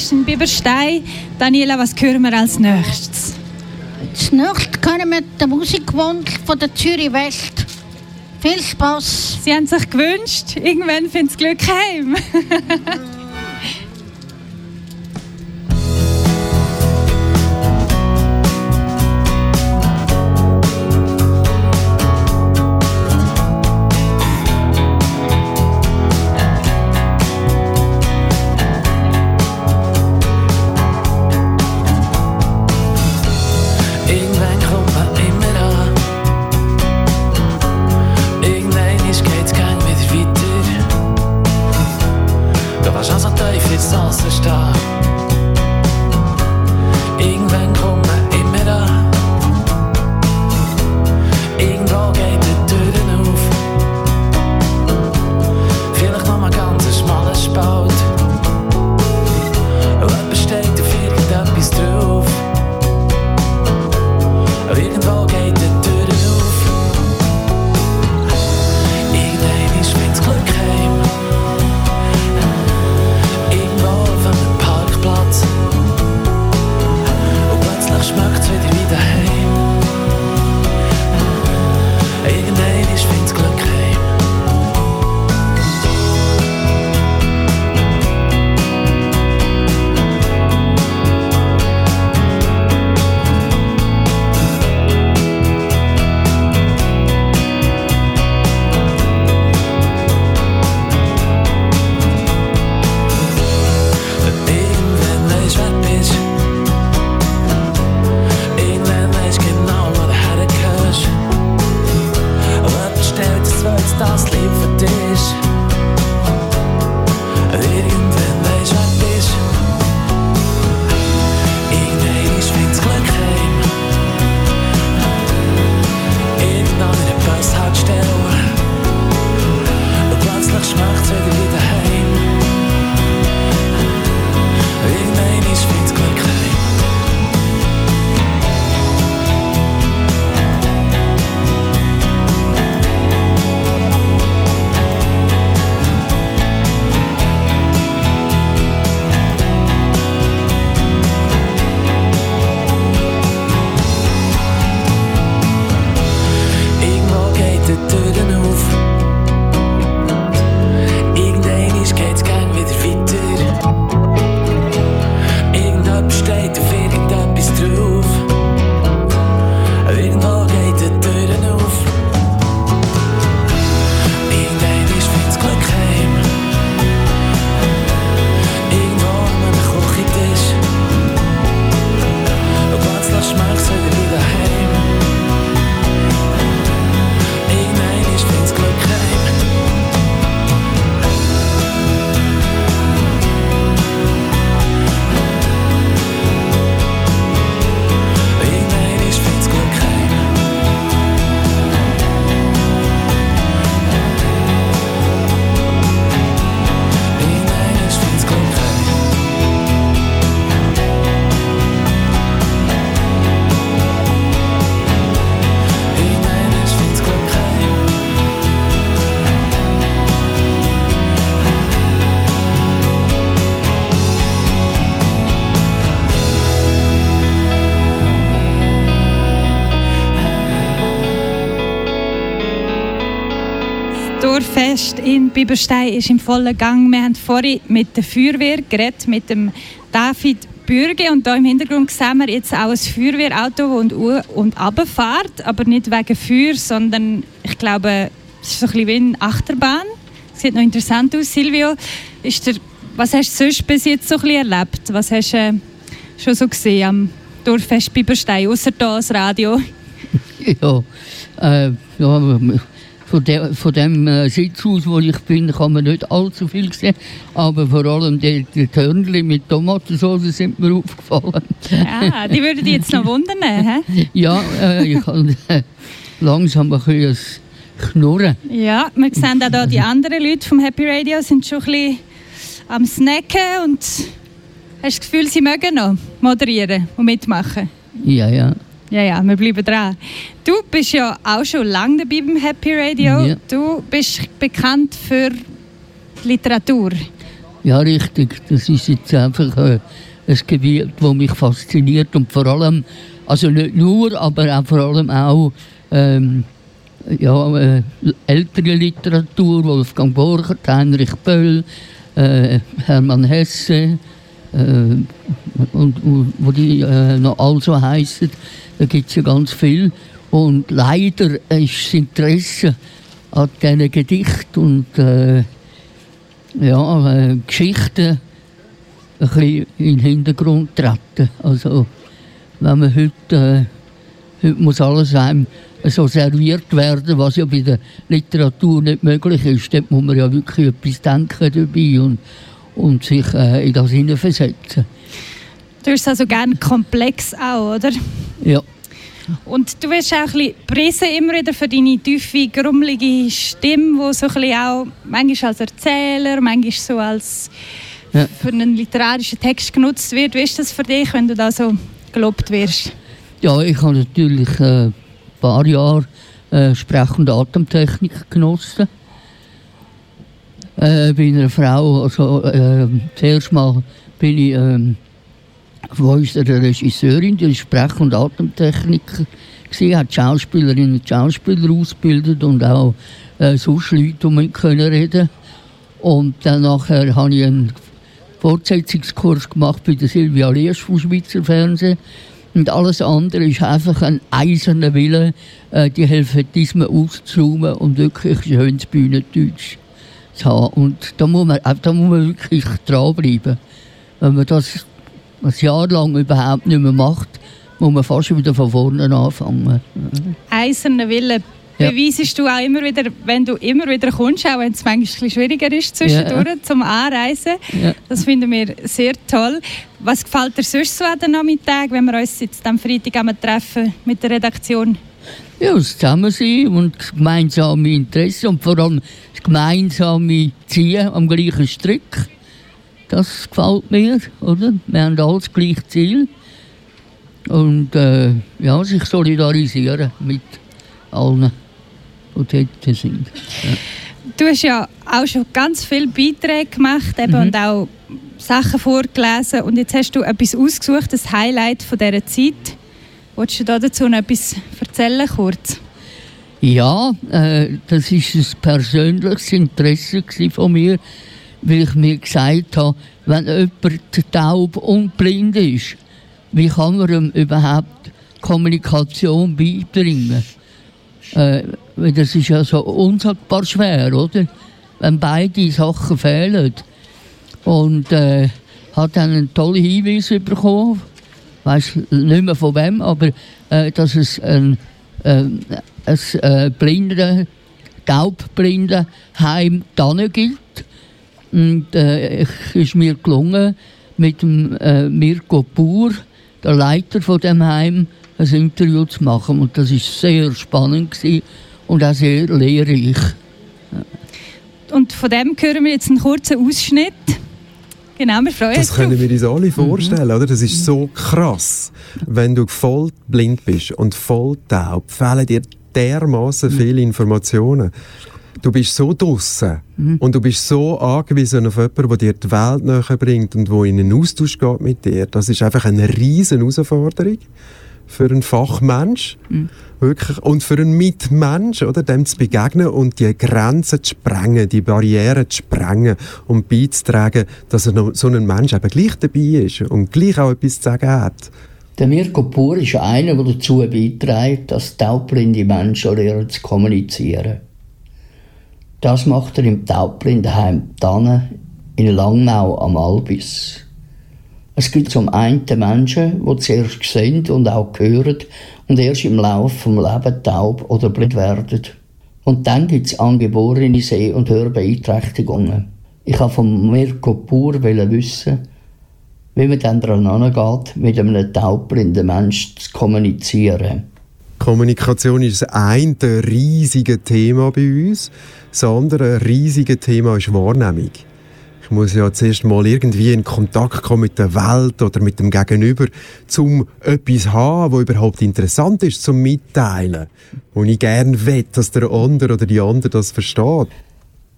Besten Biberstein. Daniela, was hören wir als nächstes? Als nächstes hören wir den Musikwunsch von der Zürich West. Viel Spaß. Sie haben sich gewünscht, irgendwann findet das Glück heim. [LAUGHS] Dorffest in Biberstein ist im vollen Gang. Wir haben vorhin mit der Feuerwehr geredet, mit dem David Bürge. Und da im Hintergrund sehen wir jetzt auch ein Feuerwehrauto, das und, und runterfährt. Aber nicht wegen Feuer, sondern ich glaube, es ist so ein bisschen wie eine Achterbahn. Sieht noch interessant aus. Silvio, ist der, was hast du sonst bis jetzt so ein bisschen erlebt? Was hast du äh, schon so gesehen am Dorffest Biberstein, außer da das Radio? [LAUGHS] Ja, äh, ja von, de, von dem äh, Sitz aus, wo ich bin, kann man nicht allzu viel sehen. Aber vor allem die, die Törnchen mit Tomatensauce sind mir aufgefallen. Ah, die würden dich jetzt noch wundern, hä? [LAUGHS] ja, äh, ich habe äh, langsam ein bisschen Knurren. Ja, wir sehen auch hier die anderen Leute vom Happy Radio sind schon ein bisschen am Snacken und hast das Gefühl, sie mögen noch moderieren und mitmachen? Ja, ja. Ja, ja, wir bleiben dran. Du bist ja auch schon lange dabei beim Happy Radio. Ja. Du bist bekannt für Literatur. Ja, richtig. Das ist jetzt einfach äh, ein Gebiet, das mich fasziniert und vor allem, also nicht nur, aber auch vor allem auch ähm, ja, äh, ältere Literatur, Wolfgang Borchert, Heinrich Böll, äh, Hermann Hesse äh, und, und wo die äh, noch all so heissen, da gibt es ja ganz viel. Und leider ist das Interesse an diesen Gedichten und äh, ja, äh, Geschichten ein bisschen in den Hintergrund treten. Also, wenn man heute, äh, heute muss alles einem so serviert werden, was ja bei der Literatur nicht möglich ist. Dort muss man ja wirklich etwas denken dabei und, und sich äh, in das hineinversetzen. Du bist also gerne komplex auch, oder? Ja. Und du wirst auch ein bisschen gepriesen immer wieder für deine tiefe, grummelige Stimme, die so ein bisschen auch manchmal als Erzähler, manchmal so als Ja. für einen literarischen Text genutzt wird. Wie ist das für dich, wenn du da so gelobt wirst? Ja, ich habe natürlich äh, ein paar Jahre äh, Sprech- und Atemtechnik genossen. Äh, bei einer Frau, also äh, zuerst mal bin ich ähm, von unserer Regisseurin, die ist Sprech- und Atemtechniker, sie hat Schauspielerinnen und Schauspieler ausgebildet und auch äh, sonst Leute, die mit können reden Und dann nachher habe ich einen Fortsetzungskurs gemacht bei der Silvia Liesch vom Schweizer Fernsehen. Und alles andere ist einfach ein eiserner Wille, äh, die Helvetismen auszuräumen und wirklich schönes Bühnendeutsch zu haben. Und da muss man, da muss man wirklich dranbleiben. Wenn man das ein Jahr lang überhaupt nicht mehr macht, muss man fast wieder von vorne anfangen. Eiserner Wille Ja. beweisest du auch immer wieder, wenn du immer wieder kommst, auch wenn es manchmal ein bisschen schwieriger ist zwischendurch Ja. zum Anreisen. Ja. Das finden wir sehr toll. Was gefällt dir sonst so an den Nachmittag, wenn wir uns jetzt am Freitag einmal treffen mit der Redaktion? Ja, das Zusammensein und das gemeinsame Interesse und vor allem das gemeinsame Ziehen am gleichen Strick. Das gefällt mir, oder? Wir haben alle das gleiche Ziel. Und äh, ja, sich solidarisieren mit allen, die dort sind. Ja. Du hast ja auch schon ganz viele Beiträge gemacht eben, Mhm. und auch Sachen vorgelesen. Und jetzt hast du etwas ausgesucht, das Highlight von dieser Zeit. Wolltest du da dazu noch etwas erzählen, kurz? Ja, äh, das ist ein persönliches Interesse von mir, weil ich mir gesagt habe, wenn jemand taub und blind ist, wie kann man ihm überhaupt Kommunikation beibringen? Äh, das ist ja so unsagbar schwer, oder? Wenn beide Sachen fehlen. Und äh, hat dann einen tollen Hinweis bekommen, weiß nicht mehr von wem, aber äh, dass es ein, äh, ein äh, blinde, taubblinde Heim dann gibt. Und äh, es ist mir gelungen, mit dem äh, Mirko Pur, der Leiter von dem Heim, ein Interview zu machen. Und das ist sehr spannend gewesen und auch sehr lehrreich. Und von dem hören wir jetzt einen kurzen Ausschnitt. Genau, wir freuen uns Das können wir uns alle vorstellen, oder? Das ist so krass. Wenn du voll blind bist und voll taub, fehlen dir dermaßen viele Informationen. Du bist so draussen und du bist so angewiesen auf jemanden, der dir die Welt näher bringt und der in einen Austausch geht mit dir. Das ist einfach eine riesen Herausforderung für einen Fachmensch. Wirklich. Und für einen Mitmensch, oder? Dem zu begegnen und die Grenzen zu sprengen, die Barrieren zu sprengen und beizutragen, dass er noch so ein Mensch eben gleich dabei ist und gleich auch etwas zu sagen hat. Der Mirko Pur ist einer, der dazu beiträgt, dass taubblinde Menschen lernen zu kommunizieren. Das macht er im Taubblindenheim Tanne in Langnau am Albis. Es gibt zum einen Menschen, die zuerst sehen und auch hören und erst im Laufe des Lebens taub oder blind werden. Und dann gibt es angeborene Seh- und Hörbeeinträchtigungen. Ich wollte von Mirko Pur wissen, wie man dann daran angeht, mit einem taubblinden Menschen zu kommunizieren. Kommunikation ist das eine riesige Thema bei uns. Das andere riesige Thema ist Wahrnehmung. Ich muss ja zuerst mal irgendwie in Kontakt kommen mit der Welt oder mit dem Gegenüber, um etwas haben, was überhaupt interessant ist zum Mitteilen. Und ich gerne will, dass der andere oder die andere das versteht.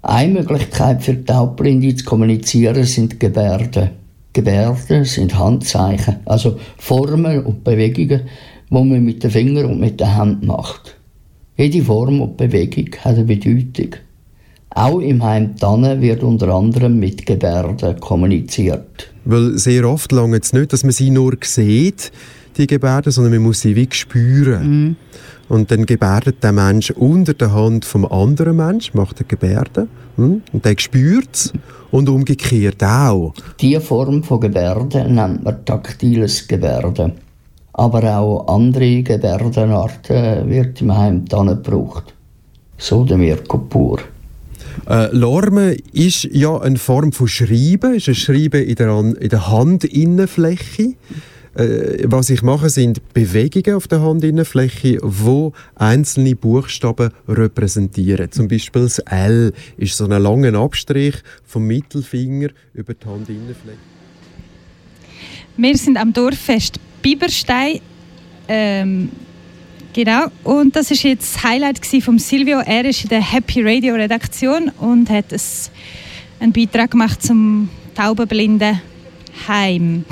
Eine Möglichkeit für Taubblinde zu kommunizieren sind Gebärden. Gebärden sind Handzeichen, also Formen und Bewegungen, die man mit den Fingern und mit der Hand macht. Jede Form und Bewegung hat eine Bedeutung. Auch im Heim Tanne wird unter anderem mit Gebärden kommuniziert. Weil sehr oft lange es nicht, dass man sie nur sieht, die Gebärden, sondern man muss sie wie spüren. Und dann gebärdet der Mensch unter der Hand vom anderen Mensch, macht er Gebärden. hm? Und der spürt es. Und umgekehrt auch. Diese Form von Gebärden nennt man taktiles Gebärden. Aber auch andere Gebärdenarten wird im Heim Tanne gebraucht. So der Mirko Pur. Äh, Lorme ist ja eine Form von Schreiben, ist ein Schreiben in der, An- in der Handinnenfläche. Äh, was ich mache, sind Bewegungen auf der Handinnenfläche, wo einzelne Buchstaben repräsentieren. Zum Beispiel das L ist so ein langer Abstrich vom Mittelfinger über die Handinnenfläche. Wir sind am Dorffest Biberstein. Ähm, genau. Und das ist jetzt das Highlight vom Silvio. Er ist in der Happy Radio Redaktion und hat einen Beitrag gemacht zum Taubenblinden Heim.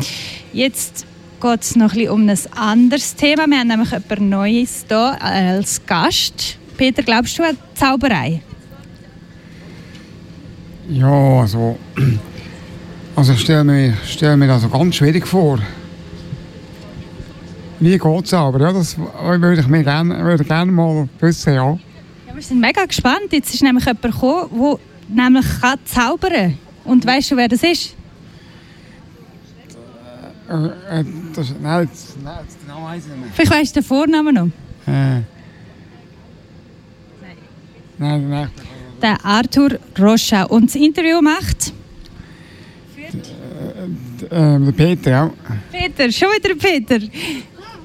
Jetzt geht es noch ein um ein anderes Thema. Wir haben nämlich etwas Neues hier als Gast. Peter, glaubst du an Zauberei? Ja, also. [CLEARS THROAT] Also ich stelle mir, stell mir das ganz schwierig vor. Wie geht es aber? Ja, das würde ich mir gerne, würde gerne mal wissen, ja. Ja, wir sind mega gespannt. Jetzt ist nämlich jemand gekommen, der nämlich kann zaubern Und weißt du, wer das ist? Äh, äh, das, nein, das, nein, das genau weiss ich nicht. Vielleicht weißt du den Vornamen noch. Äh. Nein, nein. Der Arthur Rocha. Und das Interview macht Äh, der Peter, ja. Peter. Schon wieder Peter.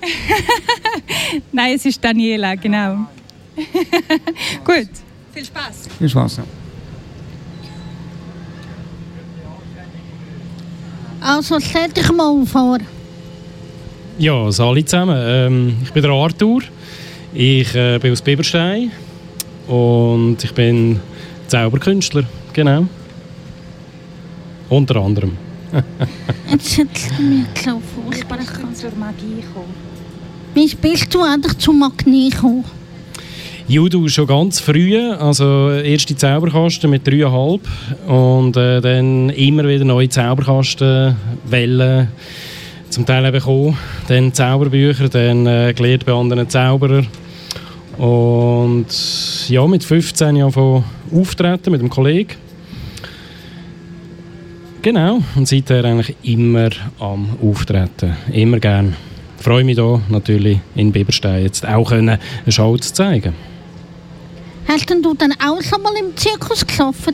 [LAUGHS] Nein, es ist Daniela, genau. [LAUGHS] Gut. Viel Spaß. Viel Spaß. Ja. Also stell dich mal vor. Ja, alle zusammen. Ähm, ich bin der Arthur. Ich äh, bin aus Biberstein und ich bin Zauberkünstler, genau. Unter anderem. Jetzt du mir so furchtbar zur Magie kommen. Wie bist du endlich zur Magie gekommen? Judo schon ganz früh, also erste Zauberkasten mit dreieinhalb und äh, dann immer wieder neue Zauberkasten, Wellen zum Teil bekommen, dann Zauberbücher, dann äh, gelernt bei anderen Zauberern und ja, mit 15 Jahren auftreten mit einem Kollegen. Genau, und seither eigentlich immer am Auftreten, immer gern. Freue mich hier natürlich in Biberstein jetzt auch eine Show zu zeigen. Hast denn du dann auch schon mal im Zirkus geschafft?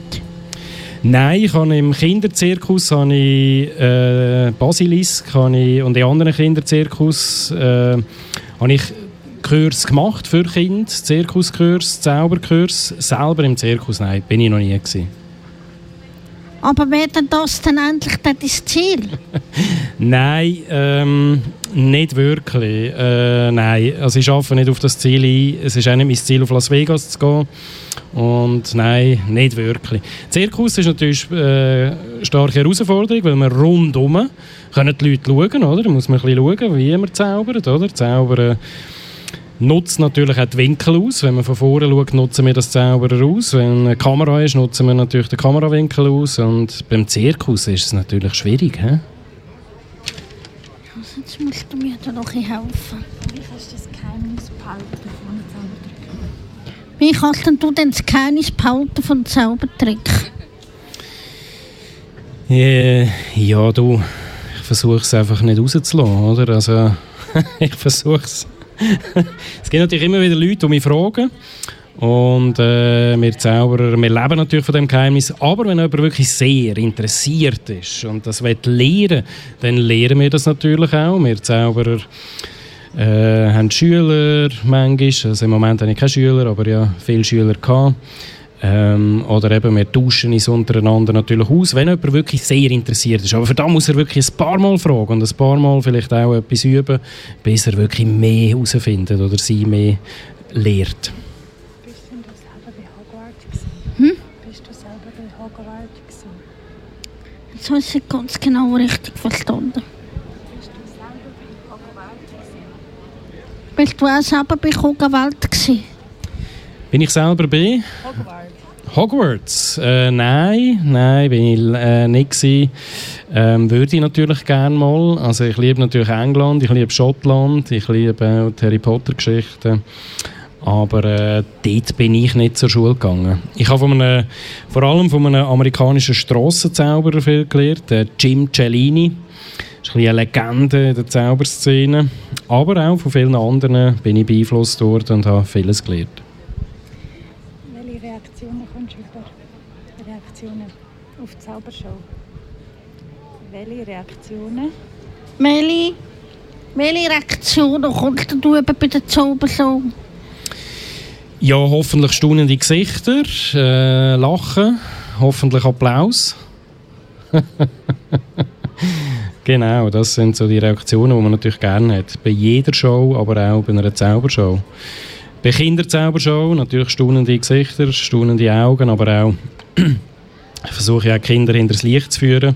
Nein, ich habe im Kinderzirkus habe ich, äh, Basilisk habe ich, und in anderen Kinderzirkus äh, habe ich Kurs gemacht für Kinder, Zirkuskurs, Zauberkurs. Selber im Zirkus, nein, bin ich noch nie gewesen. Aber wäre das dann endlich dein Ziel? [LAUGHS] Nein, ähm, Nicht wirklich. Äh, nein, also ich arbeite nicht auf das Ziel ein. Es ist auch nicht mein Ziel, auf Las Vegas zu gehen. Und nein, nicht wirklich. Zirkus ist natürlich äh, eine starke Herausforderung, weil wir rundum können die Leute schauen, oder? Da muss man ein bisschen schauen, wie man zaubert, oder? Zaubern nutzt natürlich auch die Winkel aus. Wenn man von vorne schaut, nutzen wir das Zauberer aus. Wenn eine Kamera ist, nutzen wir natürlich den Kamerawinkel aus. Und beim Zirkus ist es natürlich schwierig. He? Also jetzt musst du mir da noch ein bisschen helfen. Wie kannst du das Geheimnis behalten von einem Zaubertrick? Wie kannst denn du denn das Geheimnis behalten von Zaubertrick? Äh, ja, du, ich versuche es einfach nicht rauszulassen, oder? Also, [LAUGHS] ich versuche es. [LAUGHS] es gibt natürlich immer wieder Leute, die mich fragen. Und äh, wir Zauberer, wir leben natürlich von dem Geheimnis. Aber wenn jemand wirklich sehr interessiert ist und das will lernen, dann lehren wir das natürlich auch. Wir Zauberer äh, haben Schüler manchmal. Also im Moment habe ich keine Schüler, aber ja, viele Schüler gehabt. Ähm, oder eben, wir tauschen uns untereinander natürlich aus, wenn jemand wirklich sehr interessiert ist. Aber für da muss er wirklich ein paar Mal fragen und ein paar Mal vielleicht auch etwas üben, bis er wirklich mehr herausfindet oder sie mehr lehrt. Bist denn du selber bei Hogwarts gewesen? Hm? Bist du selber bei Hogwarts gewesen? Jetzt habe ich nicht ganz genau richtig verstanden. Bist du selber bei Hogwarts gewesen? Bist du auch selber bei Kugelwelt gewesen? Bin ich selber bei? Hogwarts. Hogwarts? Äh, nein, nein, bin ich äh, nicht. Ähm, würde ich natürlich gerne mal. Also ich liebe natürlich England, ich liebe Schottland, ich liebe auch die Harry Potter Geschichten. Aber äh, dort bin ich nicht zur Schule gegangen. Ich habe von einem, vor allem von einem amerikanischen Strassenzauberer viel gelernt, der Jim Cellini. Das ist ein eine Legende in der Zauberszene. Aber auch von vielen anderen bin ich beeinflusst worden und habe vieles gelernt. Die Zaubershow? Welche Reaktionen? Meli, welche Reaktionen kommst du über bei der Zaubershow? Ja, hoffentlich staunende Gesichter, äh, Lachen, hoffentlich Applaus. [LAUGHS] genau, das sind so die Reaktionen, die man natürlich gerne hat. Bei jeder Show, aber auch bei einer Zaubershow. Bei Kinderzaubershow natürlich staunende Gesichter, staunende Augen, aber auch ich versuche ja auch Kinder hinter das Licht zu führen,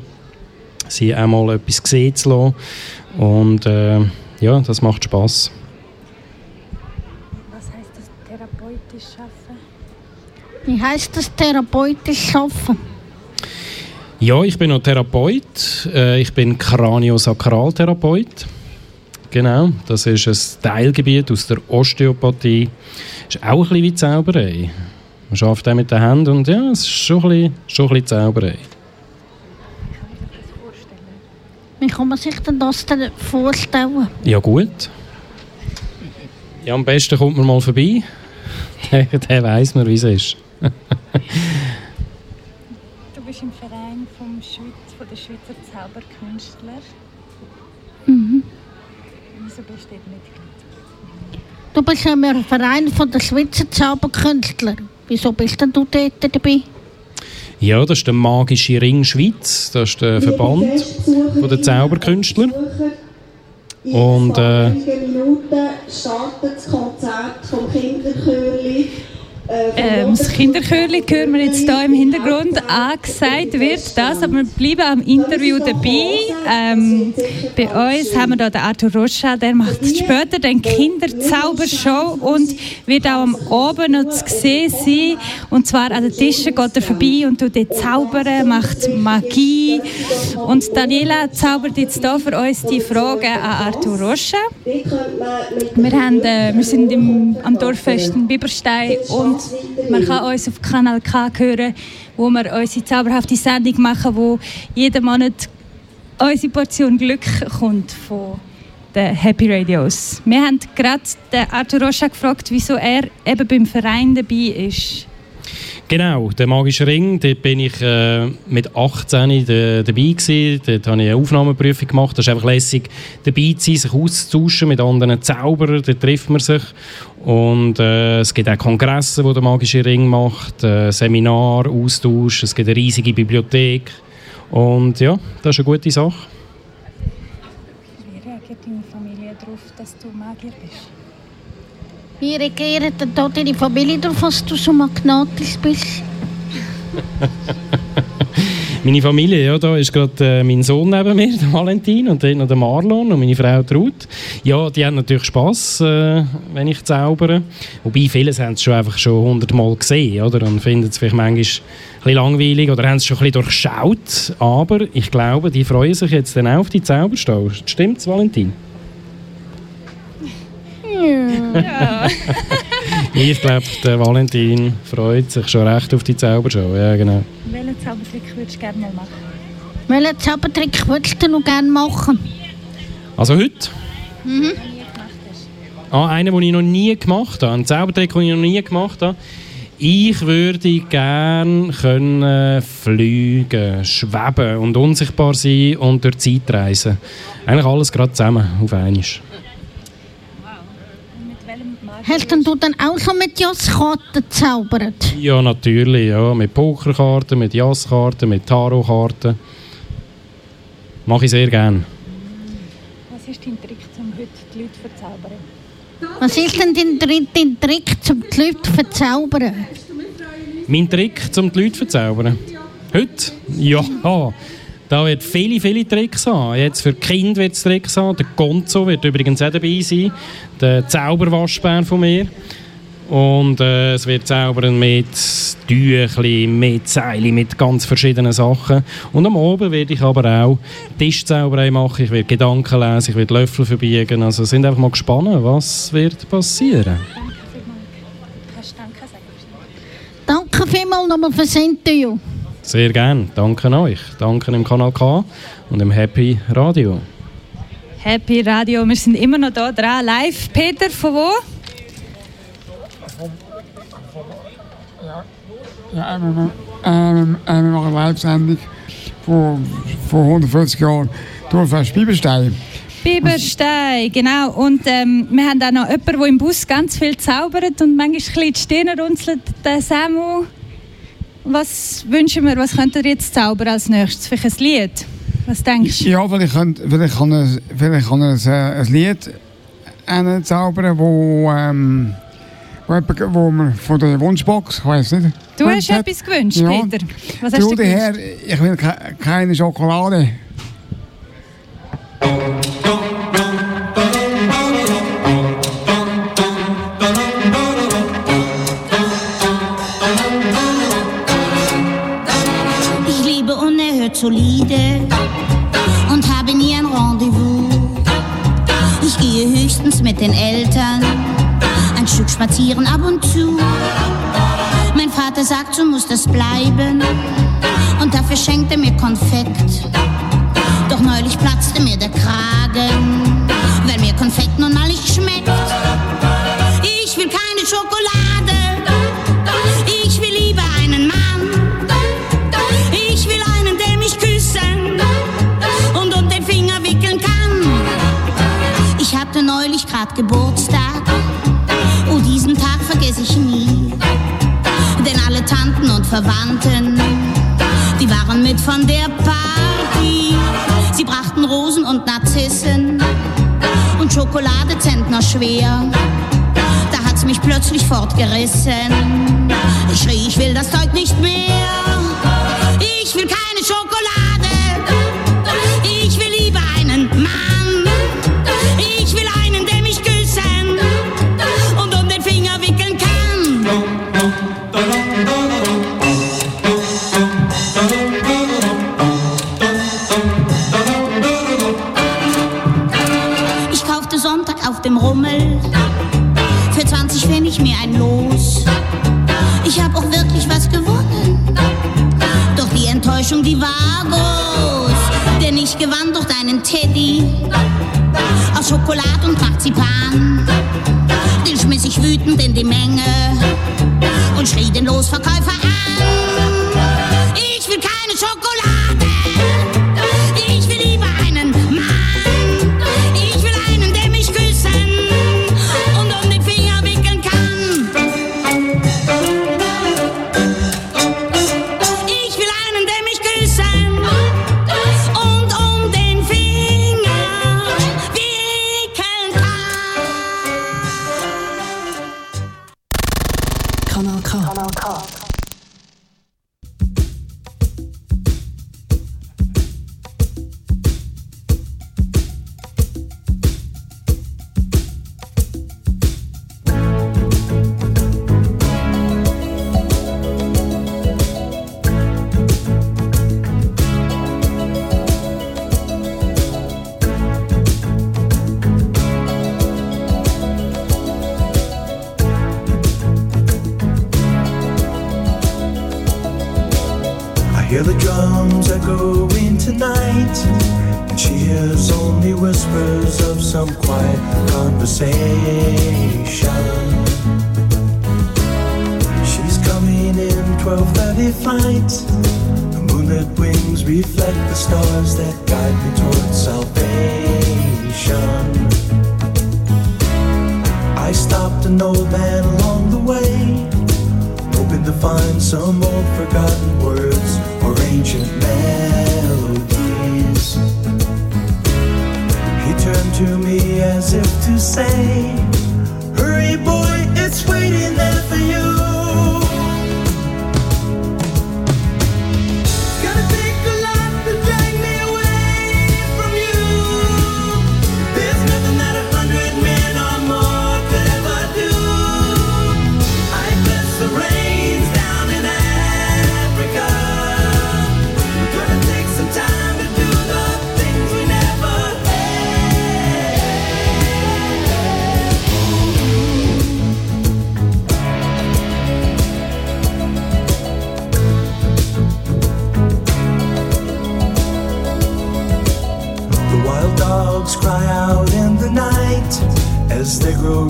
sie auch mal etwas sehen zu lassen. Und äh, ja, das macht Spaß. Was heisst das therapeutisch schaffen? Wie heisst das therapeutisch arbeiten? Ja, ich bin noch Therapeut. Äh, ich bin Kraniosakraltherapeut. Genau, das ist ein Teilgebiet aus der Osteopathie. Ist auch ein bisschen wie Zauberei. Man arbeitet auch mit den Händen und ja, es ist schon ein bisschen, schon ein bisschen Zauberei. Wie kann man sich denn das denn vorstellen? Ja gut. Ja, am besten kommt man mal vorbei. [LAUGHS] Der, der weiss man, wie es ist. [LAUGHS] Du bist im Verein vom Schweiz, von der Schweizer Zauberkünstler. Mhm. Wieso bist du dort Mitglied? Du bist ja im Verein von der Schweizer Zauberkünstler. Wieso bist denn du dort dabei? Ja, das ist der Magische Ring Schweiz. Das ist der Verband von der Zauberkünstler. Und äh, Minuten startet das Konzert vom Kinderchörli. Ähm, das Kinderchörli hören wir jetzt hier im Hintergrund angesagt wird das, aber wir bleiben am Interview dabei. Ähm, bei uns haben wir hier den Arthur Rocha, der macht später den Kinderzaubershow und wird auch am Abend noch zu sehen sein. Und zwar an den Tischen geht er vorbei und tut dort zaubern, macht Magie. Und Daniela zaubert jetzt hier für uns die Frage an Arthur Rocha. Wir, haben, äh, wir sind im, am Dorffest in Biberstein und man kann uns auf Kanal K hören, wo wir unsere zauberhafte Sendung machen, wo jeden Monat unsere Portion Glück kommt von den Happy Radios. Wir haben gerade den Arthur Rocha gefragt, wieso er eben beim Verein dabei ist. Genau, der Magische Ring, dort bin ich äh, mit 18 da, dabei gewesen. Dort habe ich eine Aufnahmeprüfung gemacht. Das ist einfach lässig, dabei zu sein, sich auszutauschen mit anderen Zauberern. Dort trifft man sich. Und äh, es gibt auch Kongresse, die der Magische Ring macht, äh, Seminar, Austausch. Es gibt eine riesige Bibliothek. Und ja, das ist eine gute Sache. Wie reagiert deine Familie darauf, dass du Magier bist? Wie reagiert denn da deine Familie darauf, dass du so magnatisch bist? Meine Familie, ja, da ist gerade äh, mein Sohn neben mir, der Valentin, und dann noch der Marlon und meine Frau Ruth. Ja, die haben natürlich Spass, äh, wenn ich zaubere. Wobei, viele haben es schon einfach schon hundertmal gesehen, oder? Und finden es vielleicht manchmal ein bisschen langweilig oder haben es schon ein bisschen durchschaut. Aber ich glaube, die freuen sich jetzt dann auch auf die Zaubershow. Stimmt's, Valentin? Ja. ich glaube, der Valentin freut sich schon recht auf die Zaubershow. Ja, genau. Welchen Zaubertrick würdest du gerne mal machen? Welchen Zaubertrick würdest du noch gerne machen? Also heute? Mhm. Ah, einen, den ich noch nie gemacht habe. Einen Zaubertrick, den ich noch nie gemacht habe. Ich würde gerne können fliegen, schweben und unsichtbar sein und durch die Zeit reisen. Eigentlich alles gerade zusammen auf einmal. Hast denn du dann auch schon mit Jasskarten gezaubert? Ja, natürlich. Ja. Mit Pokerkarten, mit Jasskarten, mit Tarotkarten. Mache ich sehr gerne. Was ist dein Trick, um heute die Leute zu verzaubern? Was ist denn dein, dein Trick, um die Leute zu verzaubern? Mein Trick, um die Leute zu verzaubern. Heute? Ja, da wird viele, viele Tricks haben. Jetzt für Kinder wird es Tricks haben. Der Gonzo wird übrigens auch dabei sein. Der Zauberwaschbär von mir. Und äh, es wird zaubern mit Tüchli, mit Seile, mit ganz verschiedenen Sachen. Und am Abend werde ich aber auch Tischzauberei machen. Ich werde Gedanken lesen, ich werde Löffel verbiegen. Also sind einfach mal gespannt, was wird passieren. Kannst du Danke sagen? Danke vielmals nochmal fürs Interview. Sehr gern. Danke euch. Danke im Kanal K und im Happy Radio. Happy Radio, wir sind immer noch da dran. Live. Peter, von wo? Ja, wir, ähm, äh, wir machen eine Live-Sendung von, von 150 Jahren Dorffest Bibelstein. Biberstein, genau. Und ähm, wir haben auch noch jemanden, der im Bus ganz viel zaubert und manchmal ein bisschen die Stirn runzelt, der Samu. Was wünschen wir, was könnt ihr jetzt zaubern als nächstes? Vielleicht ein Lied? Was denkst du? Ja, vielleicht, könnt, vielleicht kann kann er ein, äh, ein Lied zaubern, wo, ähm, wo, wo man von der Wunschbox, ich weiß nicht. Du hast gewünscht etwas gewünscht, Ja. Peter. Was hast Du, der Herr, gewünscht? ich will ke keine Schokolade. Solide und habe nie ein Rendezvous. Ich gehe höchstens mit den Eltern ein Stück spazieren ab und zu. Mein Vater sagt, so muss das bleiben und dafür schenkt er mir Konfekt. Doch neulich platzte mir der Kragen, weil mir Konfekt nun mal nicht schmeckt. Grad Geburtstag. Oh, diesen Tag vergesse ich nie. Denn alle Tanten und Verwandten, die waren mit von der Party. Sie brachten Rosen und Narzissen und Schokolade zentner schwer. Da hat's mich plötzlich fortgerissen. Ich schrie, ich will das Zeug nicht mehr. Ich will keine Schokolade. Die groß. Denn ich gewann durch deinen Teddy aus Schokolade und Marzipan. Den schmiss ich wütend in die Menge und schrie den Losverkäufer an.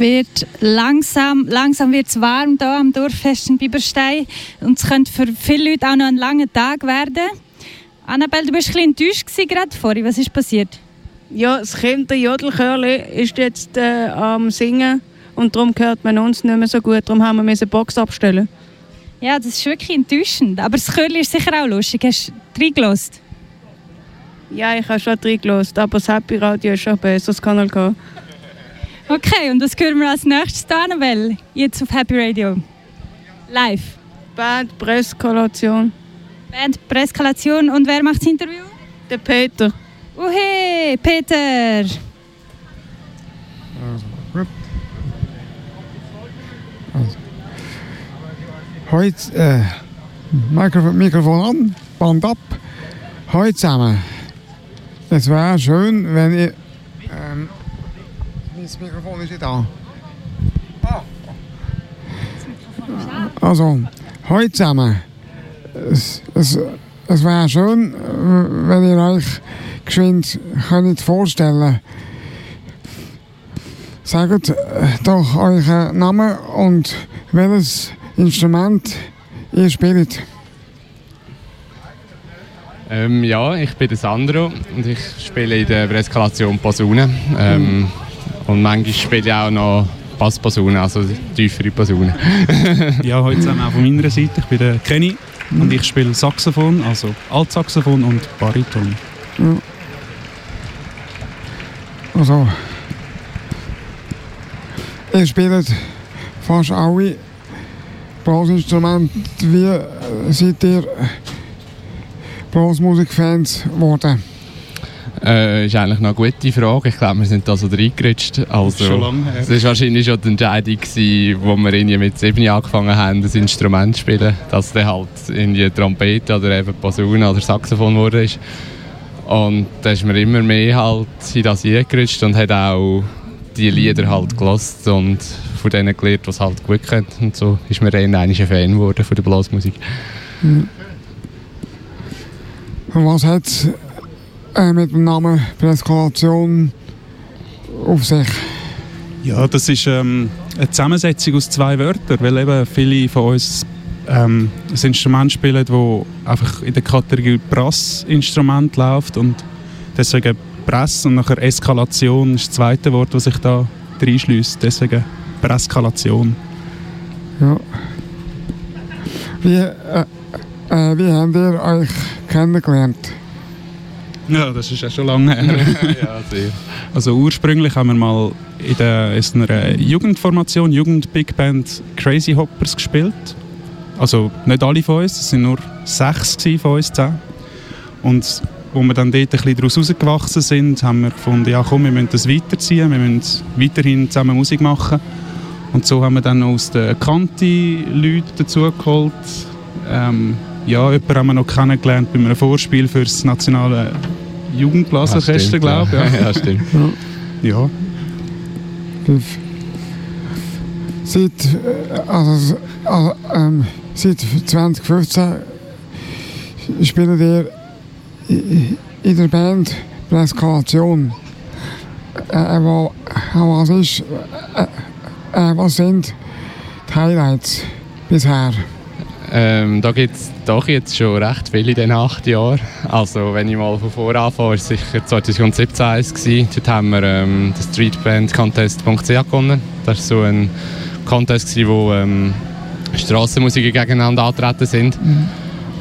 wird langsam, langsam wird es warm hier am Dorffest in Biberstein und es könnte für viele Leute auch noch ein langer Tag werden. Annabelle, du warst ein bisschen enttäuscht gerade vorhin. Was ist passiert? Ja, das Kinderjodelchörli ist jetzt äh, am Singen und darum hört man uns nicht mehr so gut. Darum haben wir eine Box abstellen. Ja, das ist wirklich enttäuschend. Aber das Chörli ist sicher auch lustig. Hast du reingelassen? Ja, ich habe schon reingelassen, aber das Happy Radio ist schon besser, das Kanal Okay, und was hören wir als nächstes da, Annabelle? Jetzt auf Happy Radio. Live. Band Preskalation. Band Preskalation. Und wer macht das Interview? Der Peter. Uhe, Peter. Heute, äh, Mikrofon, Mikrofon an, Band ab. Heute zusammen. Es wäre schön, wenn ihr. Mein Mikrofon ist nicht an. Also, heute zusammen. Es, es, es wäre schön, äh, wenn ihr euch geschwind könnt vorstellen Sagt äh, doch euren Namen und welches Instrument ihr spielt. Ähm, ja, ich bin der Sandro und ich spiele in der Eskalation Posaune. Ähm, Und manchmal spiele ich auch noch Bassposaune, also tiefere Posaune. [LAUGHS] ja, heute zusammen auch von meiner Seite. Ich bin der Kenny und ich spiele Saxophon, also Altsaxophon und Bariton. Ja. Also, ihr spielt fast alle Blasinstrumente. Wie seid ihr Blasmusikfans geworden? Äh, ist eigentlich noch eine gute Frage. Ich glaube, wir sind da so reingerutscht. Also, Schon lange her. Es war wahrscheinlich schon die Entscheidung, gewesen, wo wir irgendwie mit sieben angefangen haben, das Instrument zu spielen, dass dann halt irgendwie Trompete oder eben Posaune oder Saxophon ist. Und da ist man immer mehr halt in das reingerutscht und hat auch die Lieder halt gelost und von denen gelernt, was halt gut können. Und so ist man dann ein Fan geworden von der Blasmusik. Hm. Und Was hat äh, mit dem Namen Preskalation auf sich? Ja, das ist ähm, eine Zusammensetzung aus zwei Wörtern, weil eben viele von uns ähm, ein Instrument spielen, das einfach in der Kategorie Brassinstrument läuft und deswegen Press und nachher Eskalation ist das zweite Wort, das sich da reinschließt. Deswegen Preskalation. Ja. Wie, äh, äh, wie habt ihr euch kennengelernt? [LAUGHS] Ja, das ist ja schon lange her. ja, [LAUGHS] sehr. Also ursprünglich haben wir mal in, der, in einer Jugendformation, Jugend-Big Band Crazy Hoppers gespielt. Also nicht alle von uns, es sind nur sechs von uns zehn. Und wo wir dann dort ein bisschen daraus rausgewachsen sind, haben wir gefunden, ja komm, wir müssen das weiterziehen, wir müssen weiterhin zusammen Musik machen. Und so haben wir dann aus den Kanti-Leuten dazugeholt. Ähm, ja, jemanden haben wir noch kennengelernt bei einem Vorspiel für das nationale Jugendblasorchester, glaube ich. ja. Ja, stimmt. Ja. Fünf. [LAUGHS] Seit, äh, also, also, ähm, seit 2015 spielt ihr i- in der Band Preskalation. Äh, äh, wo, äh, was ist, äh, äh, was sind die Highlights bisher? Ähm, da gibt es doch jetzt schon recht viel in den acht Jahren. Also wenn ich mal von vor anfange, war es sicher 2017 eins gewesen. Dort haben wir ähm, den Streetbandcontest.ch gewonnen. Das war so ein Contest, gewesen, wo ähm, Strassenmusiker gegeneinander antreten sind.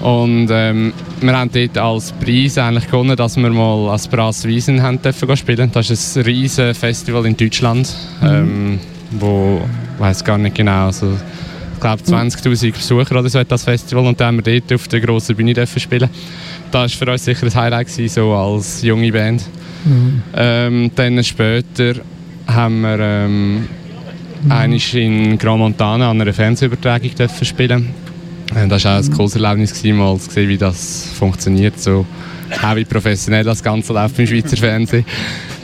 Und ähm, wir haben dort als Preis eigentlich gewonnen, dass wir mal als Brass Wiesen haben dürfen spielen. Das ist ein riesen Festival in Deutschland, ähm, wo ich weiß gar nicht genau. Also, ich glaube 20'000 Besucher oder so hat das Festival und dann haben wir dort auf der grossen Bühne dürfen spielen. Das war für uns sicher ein Highlight gewesen, so als junge Band. Mhm. Ähm, dann später haben wir ähm, einmal in Grand Montana an einer Fernsehübertragung dürfen spielen. Äh, Das war auch ein cooles Erlebnis, gewesen, mal zu sehen, wie das funktioniert. So, auch wie professionell das Ganze läuft im Schweizer Fernsehen.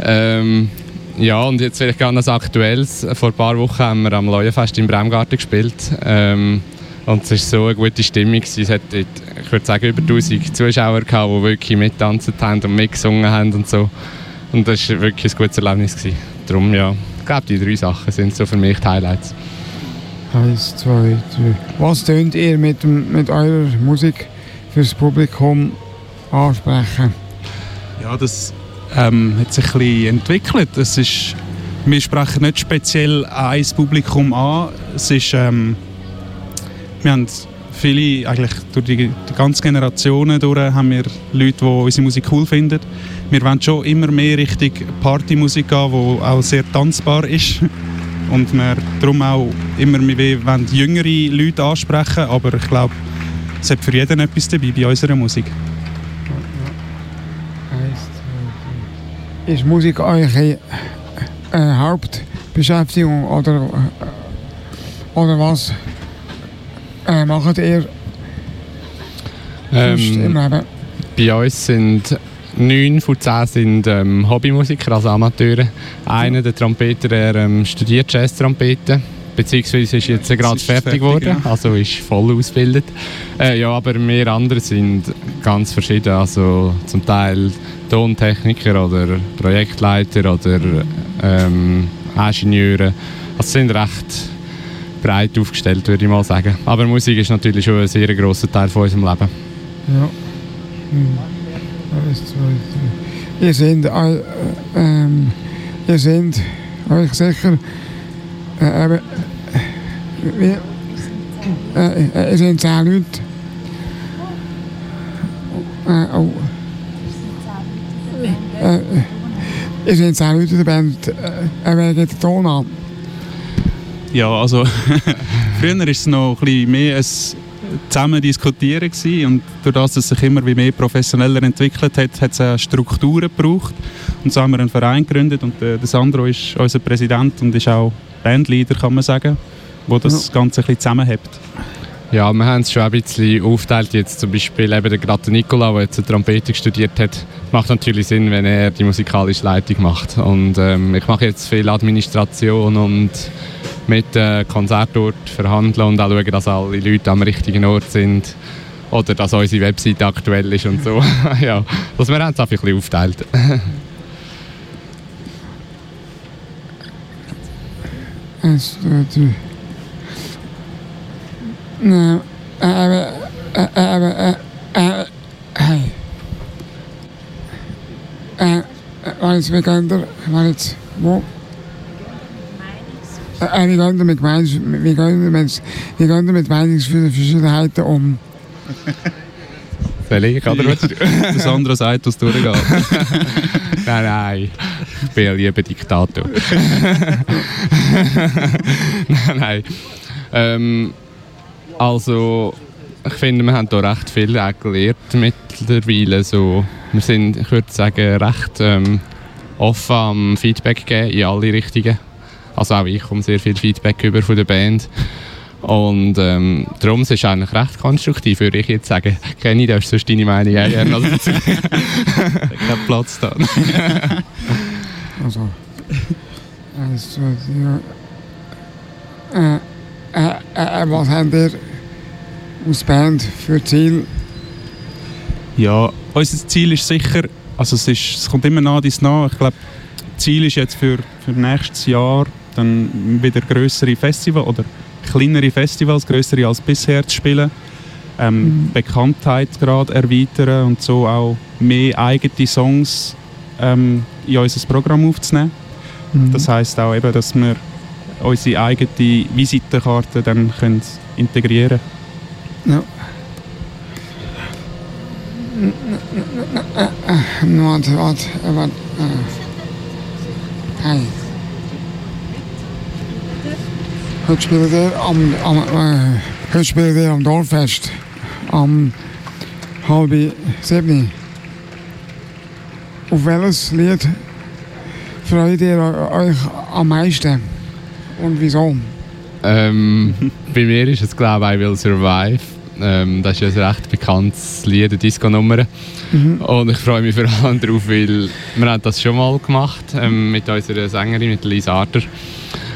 Ähm, ja, und jetzt vielleicht noch das Aktuelles. Vor ein paar Wochen haben wir am Leuenfest im Bremgarten gespielt. Ähm, und es war so eine gute Stimmung. Es hat dort, ich würde sagen, über 1000 Zuschauer gehabt, die wirklich mittanzen haben und mitgesungen haben und so. Und das war wirklich ein gutes Erlebnis. Gewesen. Darum, ja, ich glaube, die drei Sachen sind so für mich die Highlights. Eins, zwei, drei. Was tönt ihr mit, mit eurer Musik fürs Publikum ansprechen? Ja, das ähm, hat sich ein bisschen entwickelt. Es ist, wir sprechen nicht speziell ein Publikum an. Es ist, ähm, wir haben viele, eigentlich durch die, die ganze Generationen durch, haben wir Leute, die unsere Musik cool finden. Wir wollen schon immer mehr Richtung Partymusik gehen, die auch sehr tanzbar ist. Und wir darum auch immer mehr jüngere Leute ansprechen, aber ich glaube, es hat für jeden etwas dabei bei unserer Musik. Ist Musik eure äh, Hauptbeschäftigung oder, oder was äh, macht ihr sonst im Ähm, Leben? bei uns sind neun von zehn sind, ähm, Hobbymusiker, also Amateure. Einer, der Trompeter, der ähm, studiert Jazz-Trompete, beziehungsweise ist jetzt gerade ist fertig geworden, ja. also ist voll ausgebildet. Äh, ja, aber wir anderen sind ganz verschieden, also zum Teil Tontechniker oder Projektleiter oder ähm, Ingenieure. Also sind recht breit aufgestellt, würde ich mal sagen. Aber Musik ist natürlich schon ein sehr grosser Teil von unserem Leben. Ja. Hm. Eins, zwei, drei. Ihr seid, äh, ähm, ihr seid euch sicher, äh, eben, wie, äh, äh, ihr seid zehn Leute. Äh, oh. Äh, äh, ihr seid zehn Leute in der Band. Äh, äh, wer geht den Ton an? Ja, also früher war es noch ein bisschen mehr ein zusammen diskutieren gewesen und durch das, dass es sich immer wie mehr professioneller entwickelt hat, hat es auch Strukturen gebraucht und so haben wir einen Verein gegründet und äh, der Sandro ist unser Präsident und ist auch Bandleader, kann man sagen, wo das Ganze ein bisschen zusammenhält. Ja, wir haben es schon ein bisschen aufgeteilt. Jetzt zum Beispiel eben der gerade Nicola, der jetzt Trompete studiert hat, macht natürlich Sinn, wenn er die musikalische Leitung macht. Und ähm, ich mache jetzt viel Administration und mit äh, Konzertort verhandeln und auch schauen, dass alle Leute am richtigen Ort sind. Oder dass unsere Webseite aktuell ist und so. [LAUGHS] ja, also wir es einfach ein bisschen. [LAUGHS] Nee, äh, äh, äh, äh, äh, äh, hey. Äh, war jetzt, ihr, war jetzt, wo? Mit Meinungs, wie geht ihr mit, wie geht ihr mit Meinungsverschiedenheiten um? [LAUGHS] Soll ich, oder? was? Der Sandro sagt, was durchgeht. [LAUGHS] nein, nein. Ich bin ein lieber Diktator. [LAUGHS] nein, nein. Ähm, also, ich finde, wir haben hier recht viel auch gelernt mittlerweile. So, wir sind, ich würde sagen, recht ähm, offen am Feedback geben in alle Richtungen. Also auch ich komme sehr viel Feedback über von der Band. Und ähm, darum ist es eigentlich recht konstruktiv, würde ich jetzt sagen. [LAUGHS] Kenny, du hast sonst deine Meinung auch gerne dazu. [LAUGHS] Kein Platz da. [LAUGHS] Also, eins, zwei, drei. Äh, äh, äh, was habt ihr als Band für Ziel? Ja, unser Ziel ist sicher, also es, ist, es kommt immer nah dies nach. Ich glaube, Ziel ist jetzt für, für nächstes Jahr dann wieder größere Festivals oder kleinere Festivals, größere als bisher zu spielen. Ähm, Bekanntheit gerade erweitern und so auch mehr eigene Songs ähm, in unser Programm aufzunehmen. Mhm. Das heißt auch eben, dass wir unsere eigene Visitenkarte dann können integrieren Ja. Warte, warte, warte. Hey. Heute spielt ihr am, am, äh, heute spielt ihr am Dorffest. Am halb sieben. Auf welches Lied freut ihr euch am meisten? Und wieso? Ähm, bei mir ist es glaube ich I Will Survive. Ähm, das ist ein recht bekanntes Lied, eine Disco-Nummer. Mhm. Und ich freue mich vor allem darauf, weil wir haben das schon mal gemacht ähm, mit unserer Sängerin, mit Lisa Arter.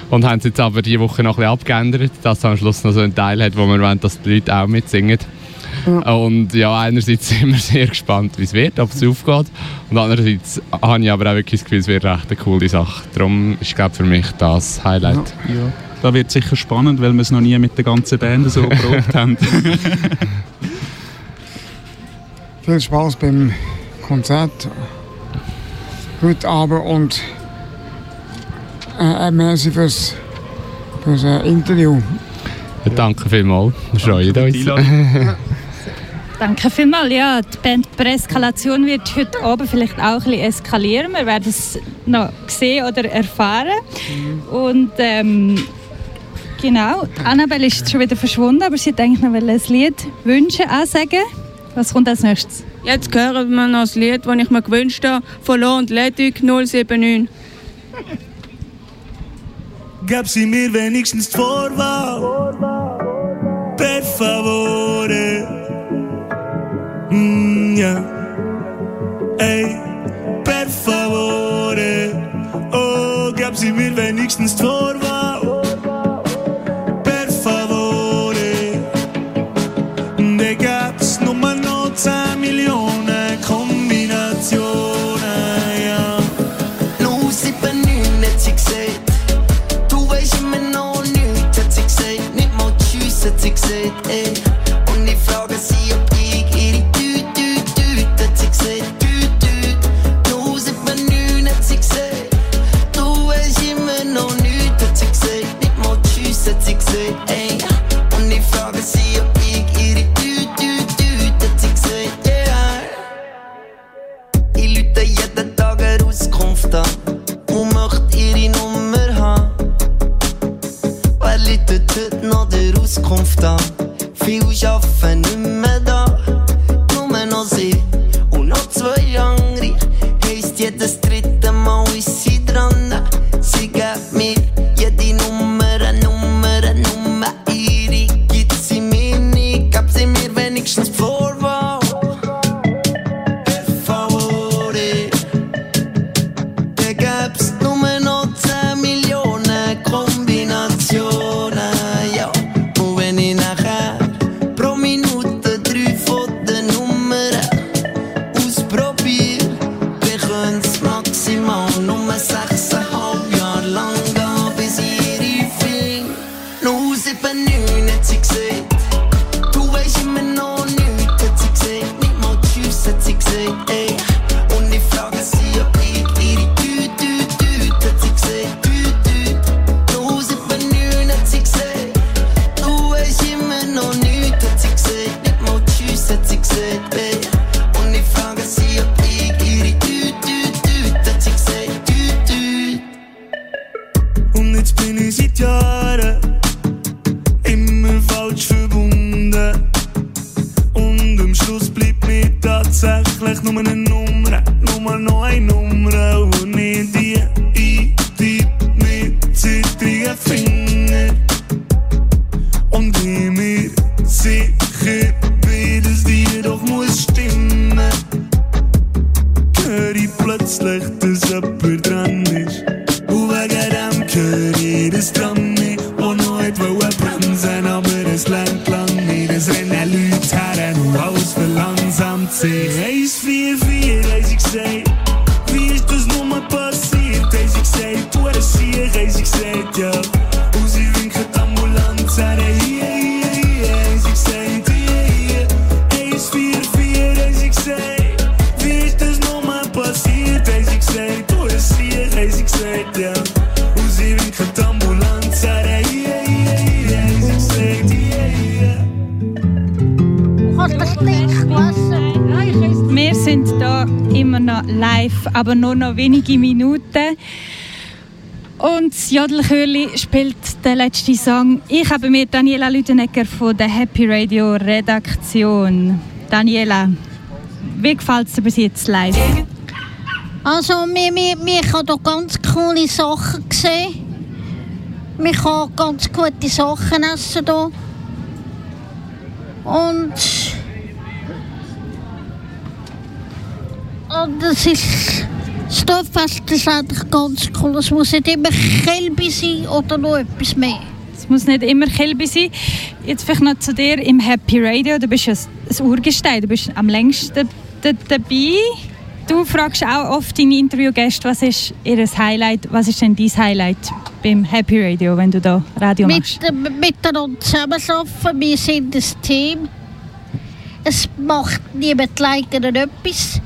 Und haben es jetzt aber diese Woche noch ein bisschen abgeändert, dass es am Schluss noch so einen Teil hat, wo wir wollen, dass die Leute auch mitsingen. Und ja, einerseits [LAUGHS] sind wir sehr gespannt, wie es wird, ob es aufgeht. Und andererseits habe ich aber auch wirklich das Gefühl, es wird recht eine coole Sache. Darum ist, glaube für mich das Highlight. Ja. Da wird sicher spannend, weil wir es noch nie mit der ganzen Band so [LAUGHS] probiert haben. Viel Spaß beim Konzert. heute Abend und äh, merci fürs, fürs äh, Interview. Ja, danke vielmals. Wir freuen uns. [LAUGHS] Danke vielmals. Ja, die Band Präskalation wird heute Abend vielleicht auch ein bisschen eskalieren. Wir werden es noch sehen oder erfahren. Und ähm, genau, Annabelle ist jetzt schon wieder verschwunden, aber sie hat eigentlich noch ein Lied wünschen, auch sagen. Was kommt als nächstes? Jetzt hören wir noch das Lied, das ich mir gewünscht habe, von Lo und Ledig 079. Gab sie mir wenigstens Vorwahl. Per favore. Mm, ja. Ey, per favore. Oh, gab sie mir wenigstens Vorwahl. Hat sie gesagt, ey. Und ich frage sie, ob ich ihre Tüt, Tüt, Tüt, hat sie gesagt. Tüt, Tüt. 079 hat sie gesagt. Du weisst immer noch nichts, hat sie gesagt. Nicht mal Tschüss, hat sie gesagt, der Auskunft an? Viel arbeiten nicht wenige Minuten. Und das Jodelchörli spielt den letzten Song. Ich habe mir Daniela Lüdenegger von der Happy Radio Redaktion. Daniela, wie gefällt es dir bis jetzt live? Also, wir, wir, wir haben hier ganz coole Sachen gesehen. Wir können ganz gute Sachen essen hier. Und. Und es ist. Eigentlich ganz cool. Es muss nicht immer Kälbi sein oder noch etwas mehr. Es muss nicht immer Kilby sein. Jetzt vielleicht noch zu dir im Happy Radio. Du bist ja ein Urgestein, du bist am längsten dabei. Du fragst auch oft deine Interviewgäste, was ist ihr Highlight, was ist denn dein Highlight beim Happy Radio, wenn du da Radio machst? Mit, miteinander zusammenarbeiten. Wir sind ein Team. Es macht niemand alleine etwas.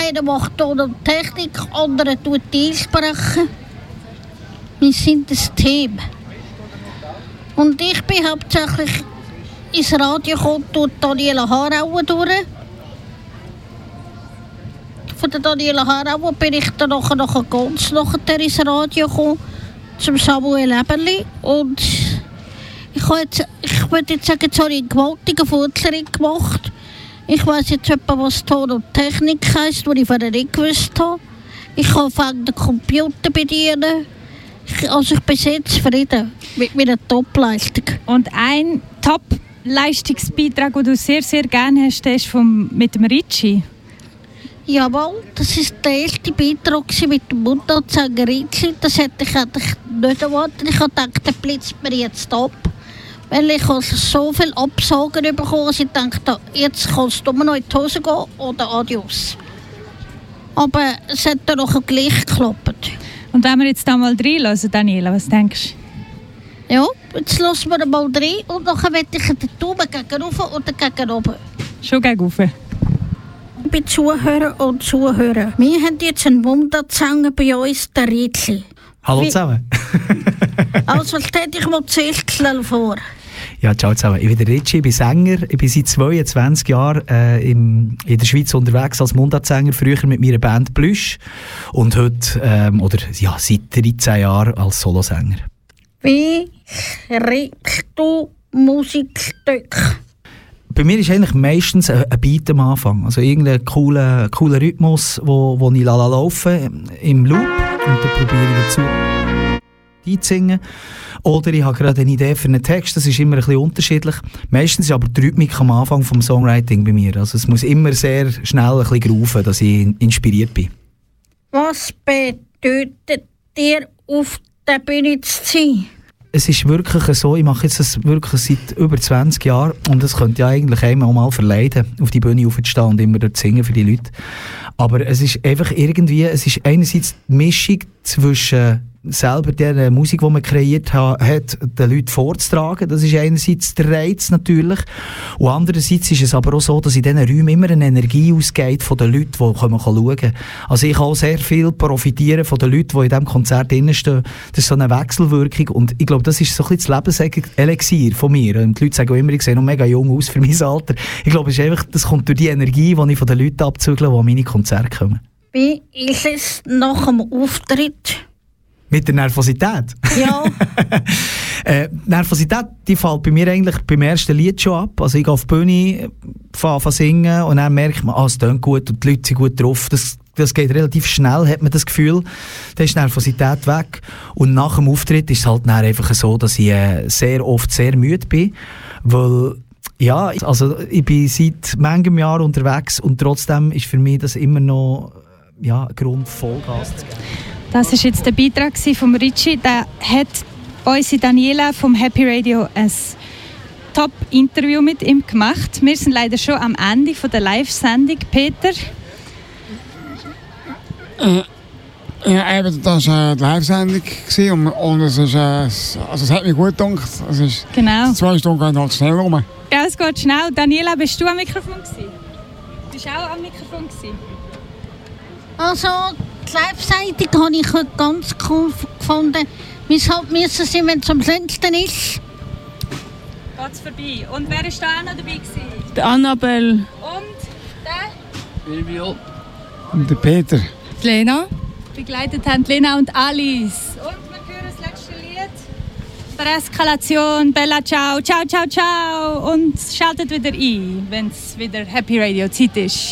Einer macht Ton Technik, andere tut die einsprechen. Wir sind ein Team. Und ich bin hauptsächlich ins Radio gekommen durch Daniela Harauer durch. Von der Daniela Harauer bin ich dann nachher, nachher ganz nachher ins Radio gekommen, zum Samuel Eberli. Und ich, habe jetzt, ich würde jetzt sagen, jetzt habe ich einen gewaltigen Fortschritt gemacht. Ich weiß jetzt etwa, was Ton und Technik heisst, was ich vorher nicht gewusst habe. Ich kann anfangen, den Computer bedienen. Ich, also ich bin sehr zufrieden mit meiner Topleistung. Und ein Top-Leistungsbeitrag, den du sehr, sehr gerne hast, ist vom, mit dem Ricci. Jawohl, das war der erste Beitrag mit dem Mundartsänger Ricci. Das hätte ich eigentlich nicht erwartet. Ich gedacht, der blitzt mir jetzt ab. Weil ich so viel Absagen bekommen dass ich dachte, jetzt kannst du nur noch in die Hose gehen oder adios. Aber es hat dann noch gleich geklappt. Und wenn wir jetzt da mal reinlassen, Daniela, was denkst du? Ja, jetzt lassen wir mal rein und dann werde ich den Daumen gegen rauf oder gegen oben. Schon gegen rauf. Liebe Zuhörer und Zuhörer, wir haben jetzt einen Mundartsänger bei uns, der Ritli. Hallo zusammen. Also stell dich mal zuerst schnell vor. Ja, ciao zusammen. Ich bin der Ricci, ich bin Sänger. Ich bin seit 22 Jahren äh, im, in der Schweiz unterwegs als Mundartsänger, früher mit meiner Band Plüsch und heute, ähm, oder ja, seit 13 Jahren als Solosänger. Wie kriegst du Musikstück? Bei mir ist eigentlich meistens ein, Beat am Anfang. Also irgendein cooler, cooler Rhythmus, wo, wo ich lala laufe im Loop und dann probiere ich dazu einzusingen. Oder ich habe gerade eine Idee für einen Text, das ist immer ein bisschen unterschiedlich. Meistens ist aber die Rhythmik am Anfang vom Songwriting bei mir. Also es muss immer sehr schnell ein bisschen grooven, dass ich inspiriert bin. Was bedeutet dir, auf der Bühne zu sein? Es ist wirklich so, ich mache jetzt das wirklich seit über 20 Jahren und es könnte ja eigentlich einmal auch mal verleiden, auf die Bühne aufzustehen und immer dort zu singen für die Leute. Aber es ist einfach irgendwie, es ist einerseits die Mischung zwischen selber der Musik, die man kreiert ha, hat, den Leuten vorzutragen. Das ist einerseits der Reiz natürlich. Und andererseits ist es aber auch so, dass in diesen Räumen immer eine Energie ausgeht von den Leuten, die kommen schauen. Also ich kann sehr viel profitieren von den Leuten, die in diesem Konzert drin stehen. Das ist so eine Wechselwirkung und ich glaube, das ist so ein bisschen das Lebenselixier von mir. Und die Leute sagen auch immer, ich sehe noch mega jung aus für mein Alter. Ich glaube, es ist einfach, das kommt durch die Energie, die ich von den Leuten abzügle, die an meine Konzerte kommen. Wie ist es nach dem Auftritt? Mit der Nervosität. Ja. [LAUGHS] Äh, Nervosität, die fällt bei mir eigentlich beim ersten Lied schon ab. Also ich gehe auf die Bühne, fange an singen und dann merkt man, ah, es tönt gut und die Leute sind gut drauf. Das, das geht relativ schnell, hat man das Gefühl. Dann ist die Nervosität weg. Und nach dem Auftritt ist es halt dann einfach so, dass ich äh, sehr oft sehr müde bin, weil ja, also ich bin seit manchem Jahr unterwegs und trotzdem ist für mich das immer noch ja, ein Grund, Vollgas zu geben. Das war jetzt der Beitrag von Ricci. Der hat unsere Daniela vom Happy Radio ein Top-Interview mit ihm gemacht. Wir sind leider schon am Ende von der Live-Sendung. Peter, Äh, ja, eben, das war eine Live-Sendung gewesen und, und es, ist, äh, es- also es hat mir gut gedacht. Es ist, Genau. Zwei Stunden gehen halt schnell rum. ja, es geht schnell. Daniela, bist du am Mikrofon? Gewesen? Bist du auch am Mikrofon? Gewesen? Also, die Live-Sendung habe ich heute ganz cool gefunden. Wir halt müssen sein, wenn es am schönsten ist. Geht's vorbei. Und wer ist da auch noch dabei? Gewesen? Die Annabelle. Und der? Silvio. Und der Peter. Die Lena. Begleitet haben die Lena und Alice. Und wir hören das letzte Lied. Der Eskalation, Bella Ciao, Ciao, Ciao, Ciao. Und schaltet wieder ein, wenn es wieder Happy Radio Zeit ist.